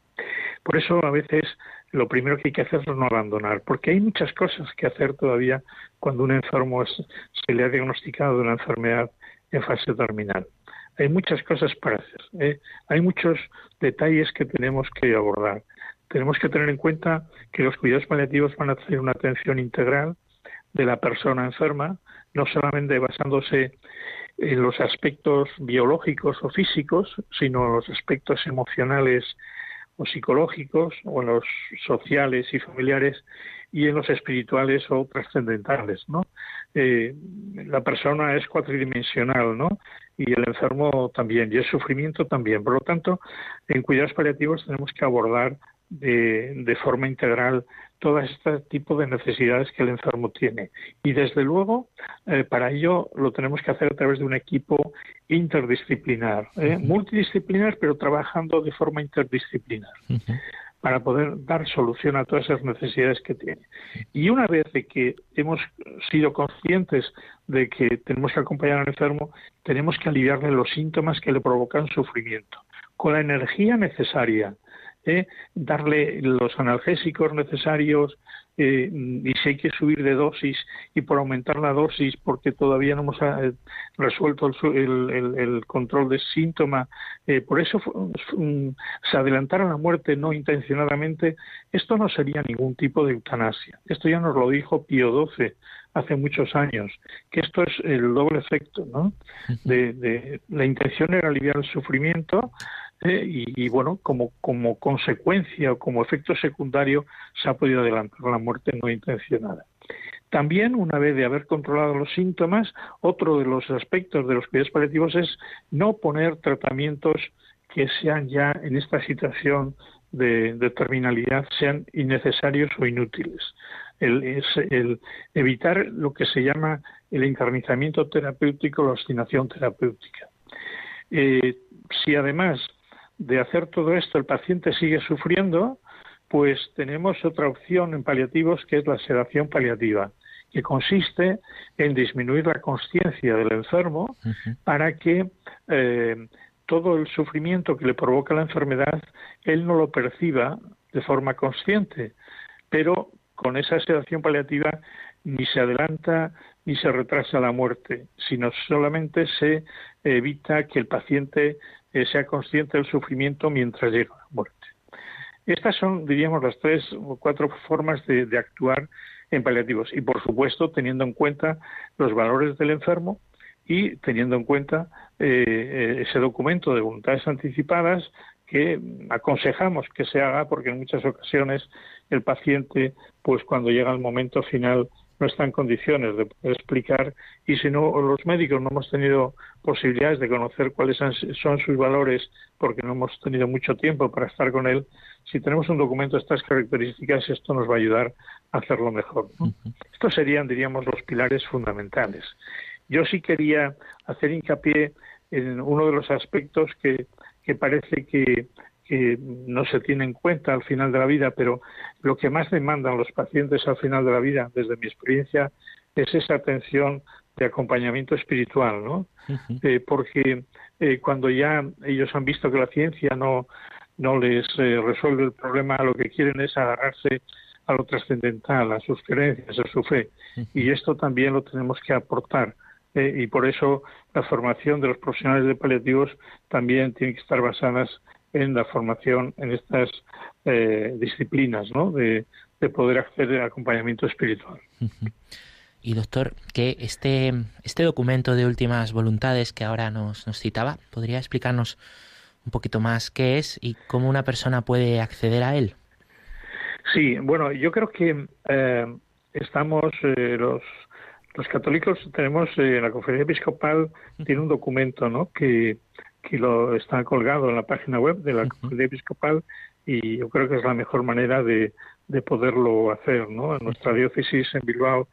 Por eso a veces lo primero que hay que hacer es no abandonar, porque hay muchas cosas que hacer todavía cuando un enfermo se le ha diagnosticado una enfermedad en fase terminal. Hay muchas cosas para hacer, ¿eh? hay muchos detalles que tenemos que abordar. Tenemos que tener en cuenta que los cuidados paliativos van a hacer una atención integral de la persona enferma, no solamente basándose en los aspectos biológicos o físicos, sino en los aspectos emocionales o psicológicos, o en los sociales y familiares, y en los espirituales o trascendentales. Eh, la persona es cuatridimensional, ¿no? Y el enfermo también, y el sufrimiento también. Por lo tanto, en cuidados paliativos tenemos que abordar de, de forma integral todo este tipo de necesidades que el enfermo tiene. Y desde luego, eh, para ello lo tenemos que hacer a través de un equipo interdisciplinar, ¿eh? multidisciplinar, pero trabajando de forma interdisciplinar. para poder dar solución a todas esas necesidades que tiene. Y una vez de que hemos sido conscientes de que tenemos que acompañar al enfermo, tenemos que aliviarle los síntomas que le provocan sufrimiento, con la energía necesaria, ¿eh? darle los analgésicos necesarios eh, y si hay que subir de dosis y por aumentar la dosis porque todavía no hemos eh, resuelto el, el, el, control de síntoma, eh, por eso um, se adelantara la muerte no intencionadamente, esto no sería ningún tipo de eutanasia. Esto ya nos lo dijo Pío XII hace muchos años, que esto es el doble efecto, ¿no? De, de la intención era aliviar el sufrimiento, ¿eh? y, bueno, como, como consecuencia o como efecto secundario se ha podido adelantar la muerte no intencionada. También, una vez de haber controlado los síntomas, otro de los aspectos de los cuidados paliativos es no poner tratamientos que sean ya en esta situación de, terminalidad sean innecesarios o inútiles. El, es evitar lo que se llama el encarnizamiento terapéutico, la obstinación terapéutica. Eh, si además de hacer todo esto el paciente sigue sufriendo, pues tenemos otra opción en paliativos que es la sedación paliativa, que consiste en disminuir la conciencia del enfermo para que eh, todo el sufrimiento que le provoca la enfermedad él no lo perciba de forma consciente, pero con esa sedación paliativa ni se adelanta ni se retrasa la muerte, sino solamente se evita que el paciente eh, sea consciente del sufrimiento mientras llega la muerte. Estas son, diríamos, las tres o cuatro formas de, actuar en paliativos y, por supuesto, teniendo en cuenta los valores del enfermo y teniendo en cuenta eh, ese documento de voluntades anticipadas que aconsejamos que se haga porque en muchas ocasiones el paciente, pues cuando llega el momento final, no está en condiciones de poder explicar y si no los médicos no hemos tenido posibilidades de conocer cuáles son sus valores porque no hemos tenido mucho tiempo para estar con él, si tenemos un documento de estas características esto nos va a ayudar a hacerlo mejor. Estos serían, diríamos, los pilares fundamentales. Yo sí quería hacer hincapié en uno de los aspectos que, que parece que que no se tiene en cuenta al final de la vida, pero lo que más demandan los pacientes al final de la vida, desde mi experiencia, es esa atención de acompañamiento espiritual, ¿no? Eh, porque eh, cuando ya ellos han visto que la ciencia no, no les eh, resuelve el problema, lo que quieren es agarrarse a lo trascendental, a sus creencias, a su fe. Y esto también lo tenemos que aportar. y por eso la formación de los profesionales de paliativos también tiene que estar basadas en la formación en estas eh, disciplinas, ¿no? De, poder acceder al acompañamiento espiritual. Y doctor, que este, este documento de últimas voluntades que ahora nos, nos citaba, ¿podría explicarnos un poquito más qué es y cómo una persona puede acceder a él? Sí, bueno, yo creo que eh, estamos eh, los los católicos tenemos la conferencia episcopal tiene un documento, ¿no? Que que lo está colgado en la página web de la Comunidad Episcopal y yo creo que es la mejor manera de, de poderlo hacer. ¿no? En nuestra diócesis en Bilbao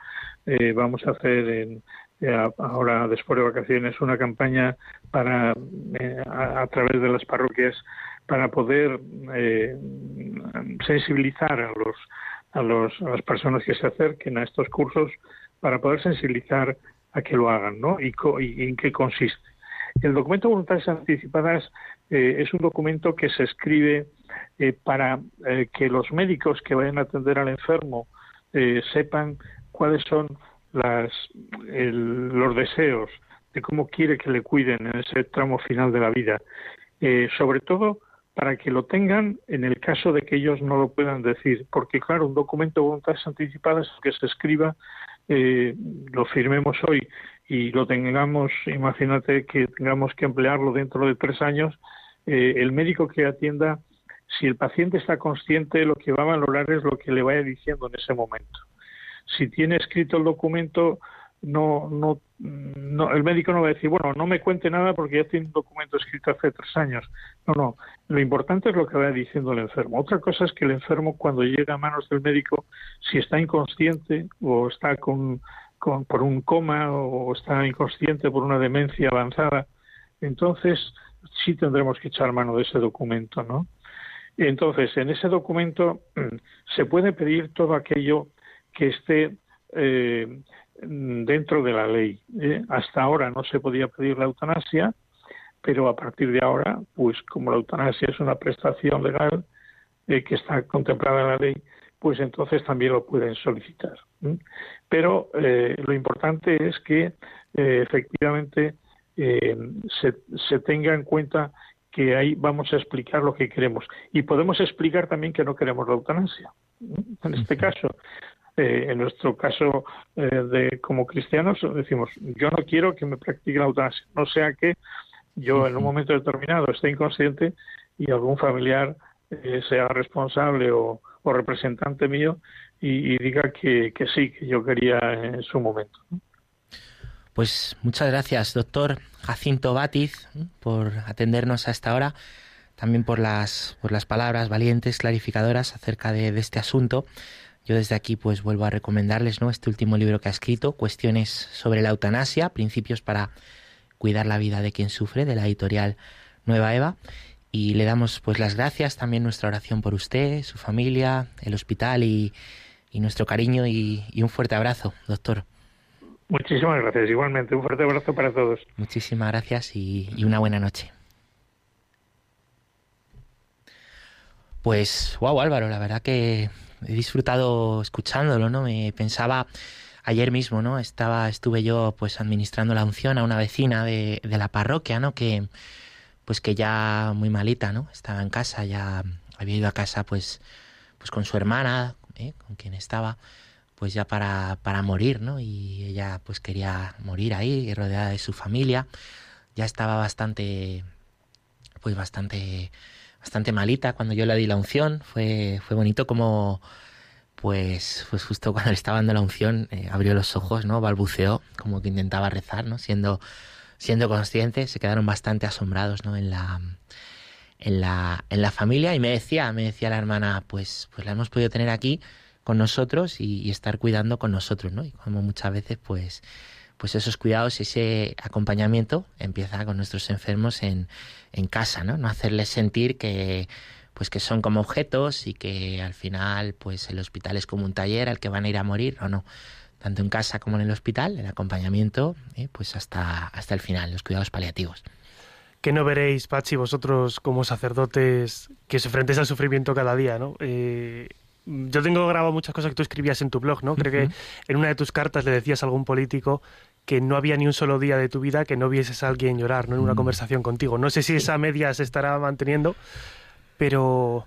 eh, vamos a hacer en, eh, ahora después de vacaciones una campaña para eh, a, través de las parroquias para poder sensibilizar a los, a los a las personas que se acerquen a estos cursos para poder sensibilizar a que lo hagan, ¿no? y en qué consiste. El documento de voluntades anticipadas eh, es un documento que se escribe eh, para eh, que los médicos que vayan a atender al enfermo sepan cuáles son las, los deseos de cómo quiere que le cuiden en ese tramo final de la vida. sobre todo para que lo tengan en el caso de que ellos no lo puedan decir, porque claro, un documento de voluntades anticipadas que se escriba, lo firmemos hoy y lo tengamos, imagínate que tengamos que emplearlo dentro de tres años, eh, el médico que atienda, si el paciente está consciente, lo que va a valorar es lo que le vaya diciendo en ese momento. Si tiene escrito el documento, no, no, no, el médico no va a decir, bueno, no me cuente nada porque ya tiene un documento escrito hace tres años. No, no, lo importante es lo que vaya diciendo el enfermo. Otra cosa es que el enfermo cuando llega a manos del médico, si está inconsciente o está con por un coma o está inconsciente por una demencia avanzada, entonces sí tendremos que echar mano de ese documento, ¿no? Entonces, en ese documento se puede pedir todo aquello que esté eh, dentro de la ley. ¿eh? Hasta ahora no se podía pedir la eutanasia, pero a partir de ahora, pues como la eutanasia es una prestación legal eh, que está contemplada en la ley, pues entonces también lo pueden solicitar. Pero eh, lo importante es que eh, efectivamente eh, se, se, tenga en cuenta que ahí vamos a explicar lo que queremos. Y podemos explicar también que no queremos la eutanasia. En este caso, en nuestro caso de como cristianos, decimos, yo no quiero que me practique la eutanasia, no sea que yo en un momento determinado esté inconsciente y algún familiar sea responsable o, representante mío y, diga que, sí, que yo quería en su momento. Pues muchas gracias, doctor Jacinto Batiz, por atendernos a esta hora, también por las, por las palabras valientes, clarificadoras acerca de, este asunto. Yo desde aquí pues vuelvo a recomendarles ¿no? este último libro que ha escrito, Cuestiones sobre la eutanasia, principios para cuidar la vida de quien sufre, de la editorial Nueva Eva y le damos pues las gracias, también nuestra oración por usted, su familia, el hospital y, y nuestro cariño y, y un fuerte abrazo, doctor. Muchísimas gracias. Igualmente, un fuerte abrazo para todos. Muchísimas gracias y, y una buena noche. Pues, wow, Álvaro, la verdad que he disfrutado escuchándolo, ¿no? Me pensaba ayer mismo, ¿no? Estaba, estuve yo pues administrando la unción a una vecina de, de la parroquia, ¿no? Que pues que ya muy malita, ¿no? Estaba en casa, ya había ido a casa pues, pues con su hermana, ¿eh? con quien estaba, pues ya para, para morir, ¿no? Y ella pues quería morir ahí, rodeada de su familia. Ya estaba bastante, pues bastante, bastante malita cuando yo le di la unción. Fue, fue bonito como, pues, pues justo cuando le estaba dando la unción, eh, abrió los ojos, ¿no? Balbuceó, como que intentaba rezar, ¿no? Siendo, siendo consciente, se quedaron bastante asombrados, ¿no? En la, en la, en la familia y me decía, me decía la hermana, pues, pues la hemos podido tener aquí con nosotros y, y estar cuidando con nosotros, ¿no? Y como muchas veces, pues, pues esos cuidados, ese acompañamiento empieza con nuestros enfermos en, en casa, ¿no? No hacerles sentir que, pues que son como objetos y que al final, pues el hospital es como un taller al que van a ir a morir, o no. Tanto en casa como en el hospital, el acompañamiento, ¿eh? pues hasta, hasta el final, los cuidados paliativos. Que no veréis, Pachi, vosotros como sacerdotes que os enfrentéis al sufrimiento cada día, ¿no? Eh, yo tengo grabado muchas cosas que tú escribías en tu blog, ¿no? Creo que en una de tus cartas le decías a algún político que no había ni un solo día de tu vida que no vieses a alguien llorar, ¿no? En una Mm. conversación contigo. No sé si esa media se estará manteniendo, pero...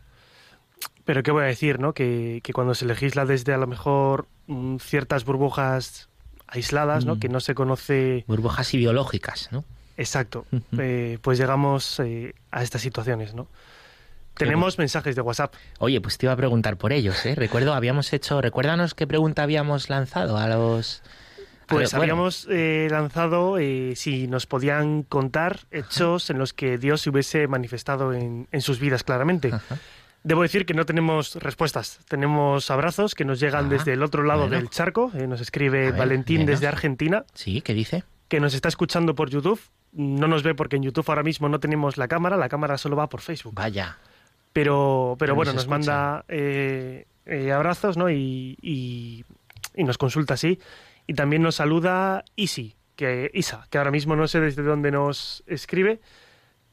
Pero qué voy a decir, ¿no? Que, que cuando se legisla desde a lo mejor mm, ciertas burbujas aisladas, ¿no? Mm. Que no se conoce Burbujas ideológicas, ¿no? exacto, eh, pues llegamos eh, a estas situaciones, ¿no? Tenemos mensajes de WhatsApp. Oye, pues te iba a preguntar por ellos, ¿eh? Recuerdo, habíamos hecho, recuérdanos qué pregunta habíamos lanzado a los... Pues bueno, habíamos eh, lanzado eh, si nos podían contar hechos en los que Dios se hubiese manifestado en, en sus vidas claramente. Ajá. Debo decir que no tenemos respuestas. Tenemos abrazos que nos llegan Ah, desde el otro lado bueno. del charco. Eh, nos escribe ver, Valentín desde Argentina, Sí, ¿qué dice? que nos está escuchando por YouTube. No nos ve porque en YouTube ahora mismo no tenemos la cámara, la cámara solo va por Facebook. Vaya. Pero, pero Pero bueno, nos nos manda eh, eh, abrazos, ¿no? Y, y- y nos consulta así. Y también nos saluda Isi, que, Isa, que ahora mismo no sé desde dónde nos escribe,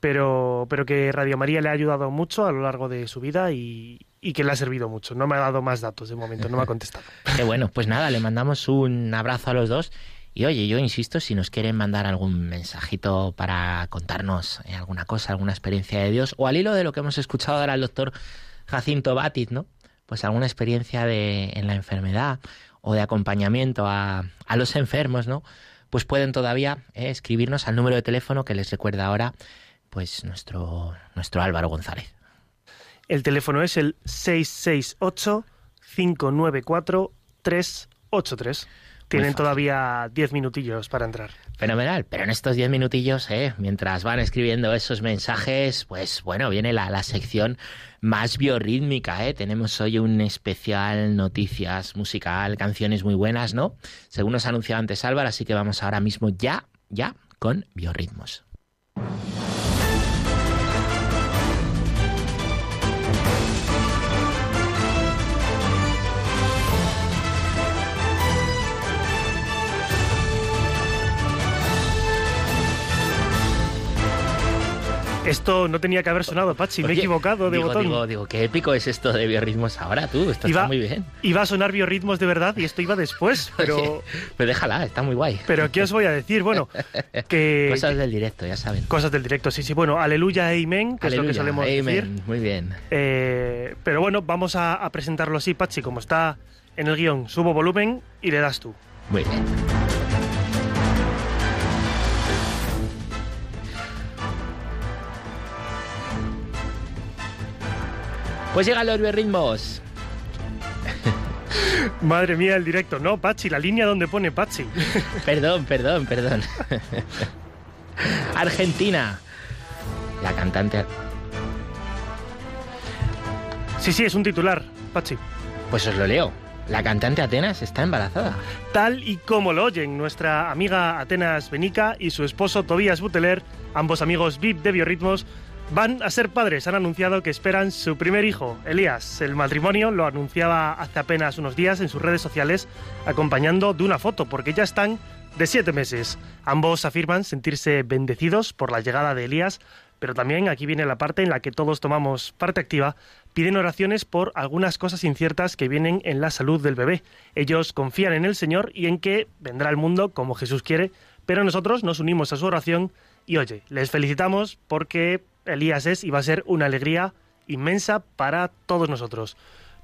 pero, pero que Radio María le ha ayudado mucho a lo largo de su vida y, y que le ha servido mucho. No me ha dado más datos de momento, no me ha contestado. Qué bueno, pues nada, le mandamos un abrazo a los dos. Y oye, yo insisto, si nos quieren mandar algún mensajito para contarnos eh, alguna cosa, alguna experiencia de Dios, o al hilo de lo que hemos escuchado ahora al doctor Jacinto Batit, ¿no? Pues alguna experiencia de, en la enfermedad o de acompañamiento a, a los enfermos, ¿no? Pues pueden todavía eh, escribirnos al número de teléfono que les recuerda ahora, pues nuestro, nuestro Álvaro González. El teléfono es el 668-594-383. Tienen todavía 10 minutillos para entrar. Fenomenal, pero en estos 10 minutillos, eh, mientras van escribiendo esos mensajes, pues bueno, viene la, la sección más biorrítmica. Eh. Tenemos hoy un especial noticias musical, canciones muy buenas, ¿no? Según nos ha anunciado antes Álvaro, así que vamos ahora mismo ya, ya con biorritmos. Esto no tenía que haber sonado, Pachi. Me he equivocado de digo, botón. Digo, digo, qué épico es esto de biorritmos ahora, tú. Esto Iba- está muy bien. Iba a sonar biorritmos de verdad y esto iba después, pero, Oye, pues déjala, está muy guay. pero ¿qué os voy a decir? Bueno, que... Cosas del directo, ya saben. Cosas del directo, sí, sí. Bueno, aleluya, amen, que es lo que solemos amen. decir. Muy bien. Eh, pero bueno, vamos a, a presentarlo así, Pachi, como está en el guion. Subo volumen y le das tú. Muy bien. Pues llegan los biorritmos. Madre mía, el directo. No, Pachi, la línea donde pone Pachi. Perdón, perdón, perdón. Argentina. La cantante. Sí, sí, es un titular, Pachi. Pues os lo leo. La cantante Atenas está embarazada. Tal y como lo oyen, nuestra amiga Atenas Benica y su esposo Tobías Buteler, ambos amigos VIP de Biorritmos, Van a ser padres, han anunciado que esperan su primer hijo, Elías. El matrimonio lo anunciaba hace apenas unos días en sus redes sociales, acompañando de una foto, porque ya están de siete meses. Ambos afirman sentirse bendecidos por la llegada de Elías, pero también aquí viene la parte en la que todos tomamos parte activa, piden oraciones por algunas cosas inciertas que vienen en la salud del bebé. Ellos confían en el Señor y en que vendrá al mundo como Jesús quiere, pero nosotros nos unimos a su oración y oye, les felicitamos porque Elías es y va a ser una alegría inmensa para todos nosotros.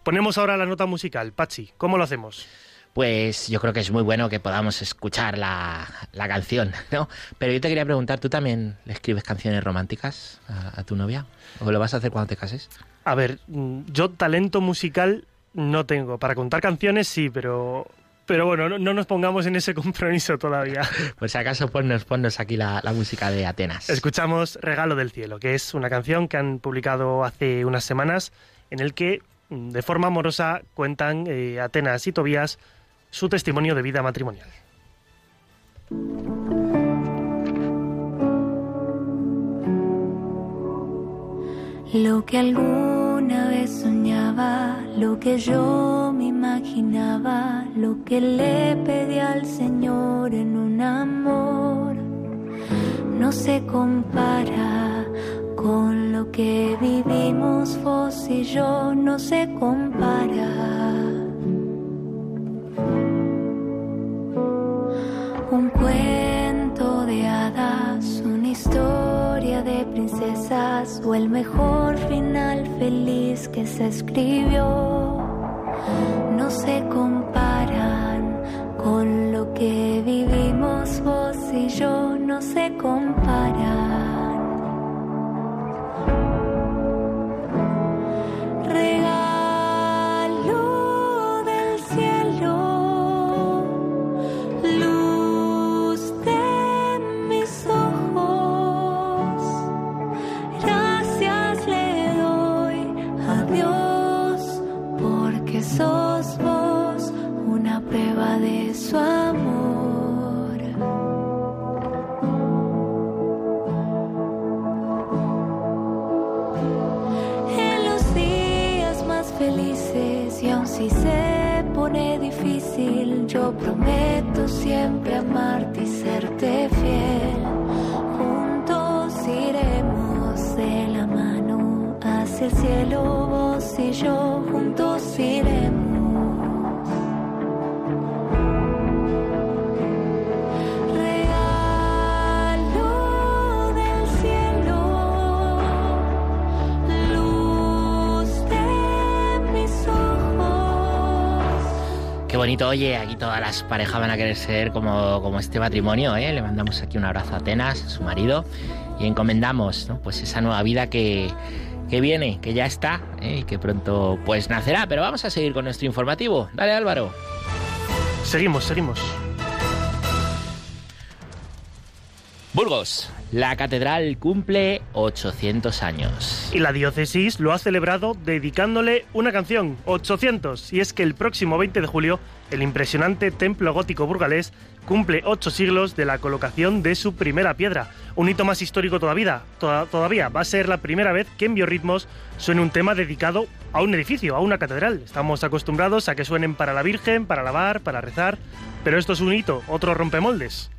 Ponemos ahora la nota musical. Pachi, ¿cómo lo hacemos? Pues yo creo que es muy bueno que podamos escuchar la, la canción, ¿no? Pero yo te quería preguntar, ¿tú también le escribes canciones románticas a, a tu novia? ¿O lo vas a hacer cuando te cases? A ver, mm, yo talento musical no tengo. Para contar canciones sí, pero, pero bueno, no, no nos pongamos en ese compromiso todavía. Por si acaso, ponnos, ponnos aquí la, la música de Atenas. Escuchamos Regalo del Cielo, que es una canción que han publicado hace unas semanas en el que mm, de forma amorosa cuentan eh, Atenas y Tobías su testimonio de vida matrimonial. Lo que alguna vez lo que yo me imaginaba, lo que le pedí al Señor en un amor, no se compara con lo que vivimos vos y yo, no se compara. Un cuento de hadas, una historia de o el mejor final feliz que se escribió. No se comparan con lo que vivimos vos y yo, no se comparan. Siempre amarte y serte fiel. Juntos iremos de la mano hacia el cielo, vos y yo oye, aquí todas las parejas van a querer ser como, como este matrimonio, ¿eh? Le mandamos aquí un abrazo a Atenas, a su marido, y encomendamos, ¿no? Pues esa nueva vida que, que viene, que ya está, ¿eh? y que pronto pues nacerá. Pero vamos a seguir con nuestro informativo. Dale, Álvaro. Seguimos, seguimos. Burgos, la catedral cumple 800 años. Y la diócesis lo ha celebrado dedicándole una canción, 800. Y es que el próximo 20 de julio, el impresionante templo gótico burgalés cumple ocho siglos de la colocación de su primera piedra. Un hito más histórico todavía, toda- todavía. Va a ser la primera vez que en Biorritmos suene un tema dedicado a un edificio, a una catedral. Estamos acostumbrados a que suenen para la Virgen, para alabar, para rezar. Pero esto es un hito, otro rompemoldes.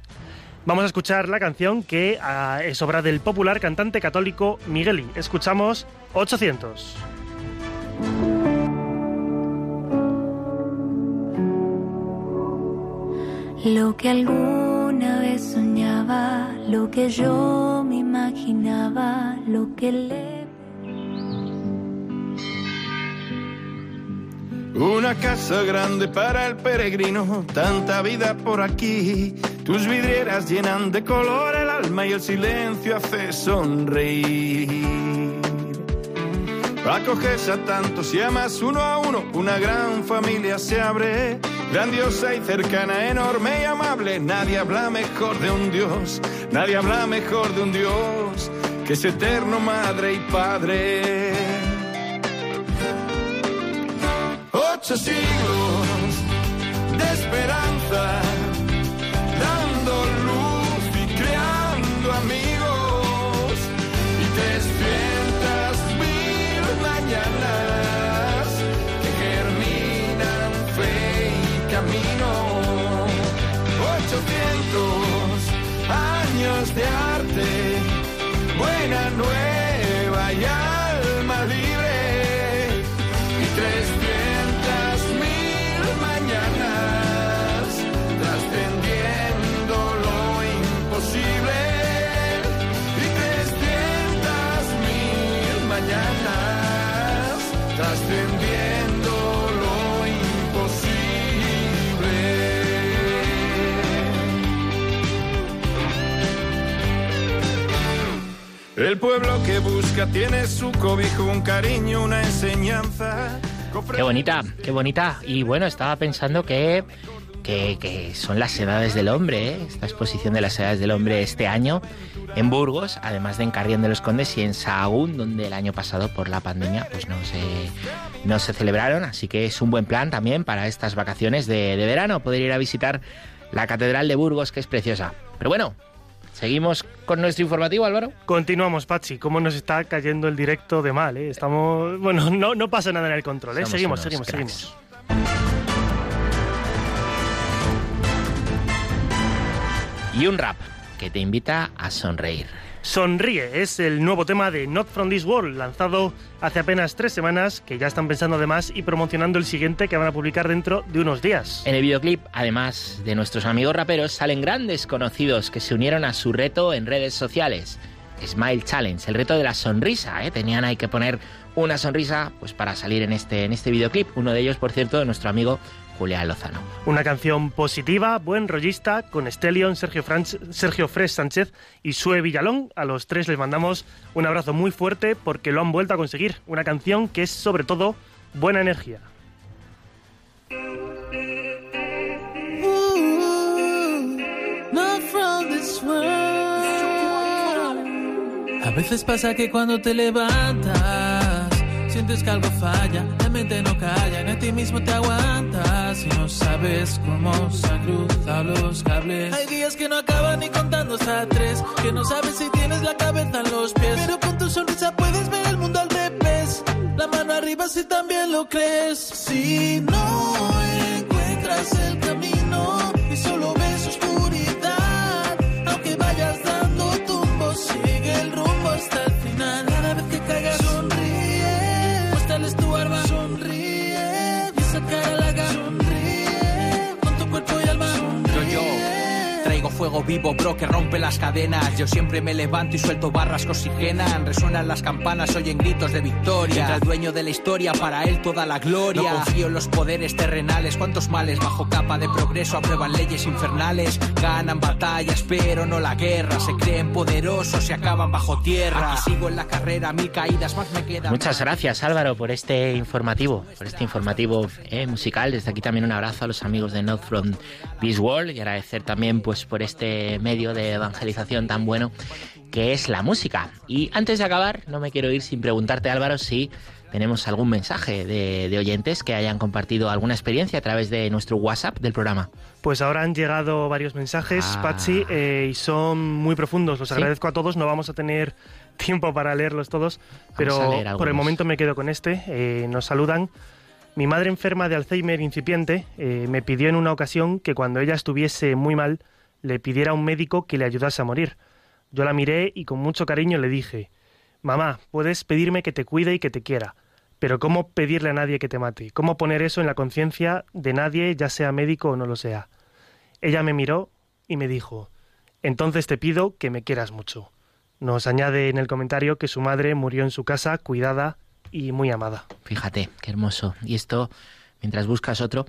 Vamos a escuchar la canción que ah, es obra del popular cantante católico Migueli. Escuchamos 800. Lo que alguna vez soñaba, lo que yo me imaginaba, lo que le... Una casa grande para el peregrino, tanta vida por aquí. Tus vidrieras llenan de color el alma y el silencio hace sonreír. Acoges a tantos y amas uno a uno, una gran familia se abre, grandiosa y cercana, enorme y amable. Nadie habla mejor de un Dios, nadie habla mejor de un Dios que es eterno, madre y padre. ocho siglos de esperanza, dando luz y creando amigos. Y despiertas mil mañanas que germinan fe y camino. Ochocientos años de arte, buena nueva. El pueblo que busca tiene su cobijo, un cariño, una enseñanza. Qué bonita, qué bonita. Y bueno, estaba pensando que, que, son las edades del hombre, ¿eh? esta exposición de las edades del hombre este año en Burgos, además de en Carrión de los Condes y en Sahagún, donde el año pasado por la pandemia pues no se, no se celebraron. Así que es un buen plan también para estas vacaciones de, de verano, poder ir a visitar la Catedral de Burgos, que es preciosa. Pero bueno, seguimos con nuestro informativo, Álvaro. Continuamos, Pachi. ¿Cómo nos está cayendo el directo de mal? eh? Estamos. Bueno, no, no pasa nada en el control. ¿eh? Seguimos, seguimos, cracks. seguimos. Y un rap que te invita a sonreír. Sonríe es el nuevo tema de Not From This World, lanzado hace apenas tres semanas, que ya están pensando además y promocionando el siguiente que van a publicar dentro de unos días. En el videoclip, además de nuestros amigos raperos, salen grandes conocidos que se unieron a su reto en redes sociales. Smile Challenge, el reto de la sonrisa, ¿eh? Tenían ahí que poner una sonrisa pues para salir en este, en este videoclip. Uno de ellos, por cierto, de nuestro amigo Julián Lozano. Una canción positiva, buen rollista, con Stelion, Sergio, Franch- Sergio Fresh Sánchez y Sue Villalón. A los tres les mandamos un abrazo muy fuerte porque lo han vuelto a conseguir. Una canción que es sobre todo buena energía. A veces pasa que cuando te levantas, sientes que algo falla, la no calla, en ti mismo te aguantas y no sabes cómo se han cruzado los cables. Hay días que no acaban ni contando hasta tres, que no sabes si tienes la cabeza en los pies, pero con tu sonrisa puedes ver el mundo al revés. La mano arriba si también lo crees. Si no encuentras el camino y solo ves oscuridad, fuego vivo, bro, que rompe las cadenas. Yo siempre me levanto y suelto barras que oxigenan. Resuenan las campanas, oyen gritos de victoria. Entra el dueño de la historia, para él toda la gloria. No confío en los poderes terrenales. Cuántos males bajo capa de progreso aprueban leyes infernales. Ganan batallas, pero no la guerra. Se creen poderosos y acaban bajo tierra. Aquí sigo en la carrera, mil caídas más me quedan. Muchas gracias Álvaro por este informativo, por este informativo eh, musical. Desde aquí también un abrazo a los amigos de Not From This World y agradecer también pues por este medio de evangelización tan bueno que es la música. Y antes de acabar, no me quiero ir sin preguntarte Álvaro si tenemos algún mensaje de, de oyentes que hayan compartido alguna experiencia a través de nuestro WhatsApp del programa. Pues ahora han llegado varios mensajes, Ah. Patsy, eh, y son muy profundos. Los ¿Sí? agradezco a todos. No vamos a tener tiempo para leerlos todos, pero por el momento me quedo con este. Eh, nos saludan. Mi madre enferma de Alzheimer incipiente eh, me pidió en una ocasión que cuando ella estuviese muy mal le pidiera a un médico que le ayudase a morir. Yo la miré y con mucho cariño le dije, Mamá, puedes pedirme que te cuide y que te quiera, pero ¿cómo pedirle a nadie que te mate? ¿Cómo poner eso en la conciencia de nadie, ya sea médico o no lo sea? Ella me miró y me dijo, entonces te pido que me quieras mucho. Nos añade en el comentario que su madre murió en su casa, cuidada y muy amada. Fíjate, qué hermoso. Y esto, mientras buscas otro,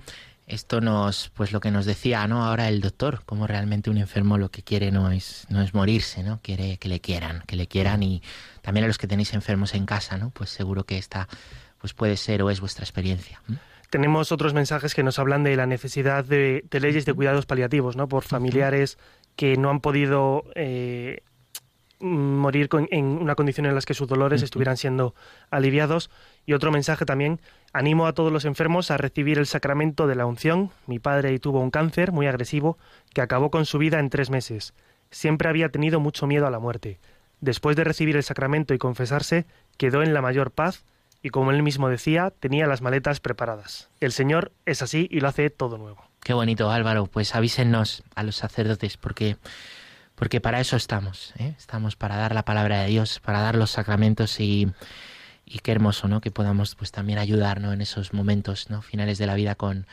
esto nos, pues lo que nos decía, ¿no? Ahora el doctor, como realmente un enfermo lo que quiere no es, no es morirse, ¿no? Quiere que le quieran, que le quieran y también a los que tenéis enfermos en casa, ¿no? Pues seguro que esta, pues puede ser o es vuestra experiencia. Tenemos otros mensajes que nos hablan de la necesidad de, de leyes de cuidados paliativos, ¿no? Por familiares que no han podido eh, morir con- en una condición en las que sus dolores estuvieran siendo aliviados. Y otro mensaje también, animo a todos los enfermos a recibir el sacramento de la unción. Mi padre tuvo un cáncer muy agresivo que acabó con su vida en tres meses. Siempre había tenido mucho miedo a la muerte. Después de recibir el sacramento y confesarse, quedó en la mayor paz y como él mismo decía, tenía las maletas preparadas. El Señor es así y lo hace todo nuevo. Qué bonito, Álvaro. Pues avísenos a los sacerdotes porque porque para eso estamos, ¿eh? estamos para dar la palabra de Dios, para dar los sacramentos y, y qué hermoso, ¿no? Que podamos pues también ayudar, ¿no? En esos momentos, ¿no? Finales de la vida con,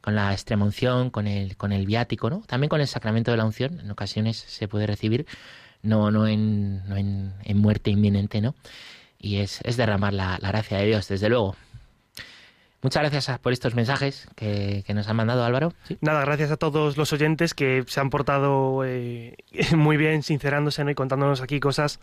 con la extrema unción, con el, con el viático, ¿no? También con el sacramento de la unción, en ocasiones se puede recibir, no, no, en, no en, en muerte inminente, ¿no? Y es, es derramar la, la gracia de Dios, desde luego. Muchas gracias por estos mensajes que, que nos han mandado Álvaro. ¿Sí? Nada, gracias a todos los oyentes que se han portado eh, muy bien, sincerándose ¿no? y contándonos aquí cosas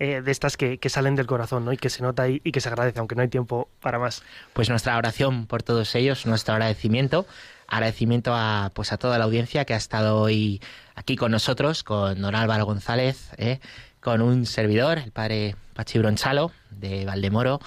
eh, de estas que, que, salen del corazón ¿no? y que se nota y, y, que se agradece, aunque no hay tiempo para más. Pues nuestra oración por todos ellos, nuestro agradecimiento, agradecimiento a, pues a toda la audiencia que ha estado hoy aquí con nosotros, con don Álvaro González, ¿eh? con un servidor, el padre Pachi Bronchalo de Valdemoro.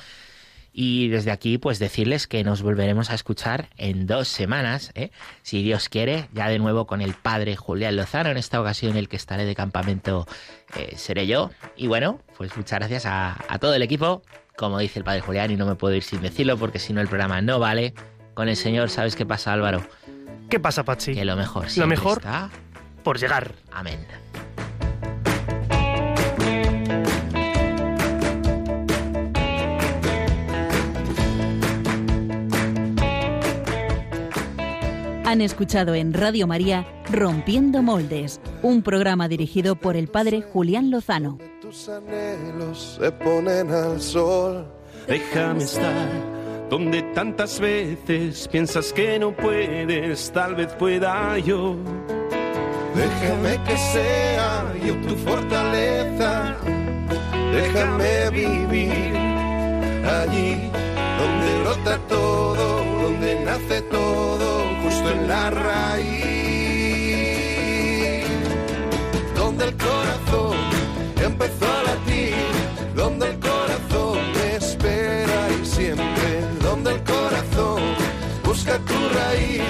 Y desde aquí, pues decirles que nos volveremos a escuchar en dos semanas, ¿eh? si Dios quiere, ya de nuevo con el padre Julián Lozano, en esta ocasión el que estaré de campamento eh, seré yo. Y bueno, pues muchas gracias a, a, todo el equipo, como dice el padre Julián, y no me puedo ir sin decirlo porque si no el programa no vale. Con el Señor, ¿sabes qué pasa, Álvaro? ¿Qué pasa, Pachi? Que lo mejor Lo mejor está por llegar. Amén. Han escuchado en Radio María Rompiendo Moldes, un programa dirigido por el padre Julián Lozano. Tus anhelos se ponen al sol. Déjame estar donde tantas veces piensas que no puedes, tal vez pueda yo. Déjame que sea yo tu fortaleza. Déjame vivir allí donde brota todo, donde nace todo, justo en la raíz. Donde el corazón empezó a latir, donde el corazón me espera y siempre, donde el corazón busca tu raíz,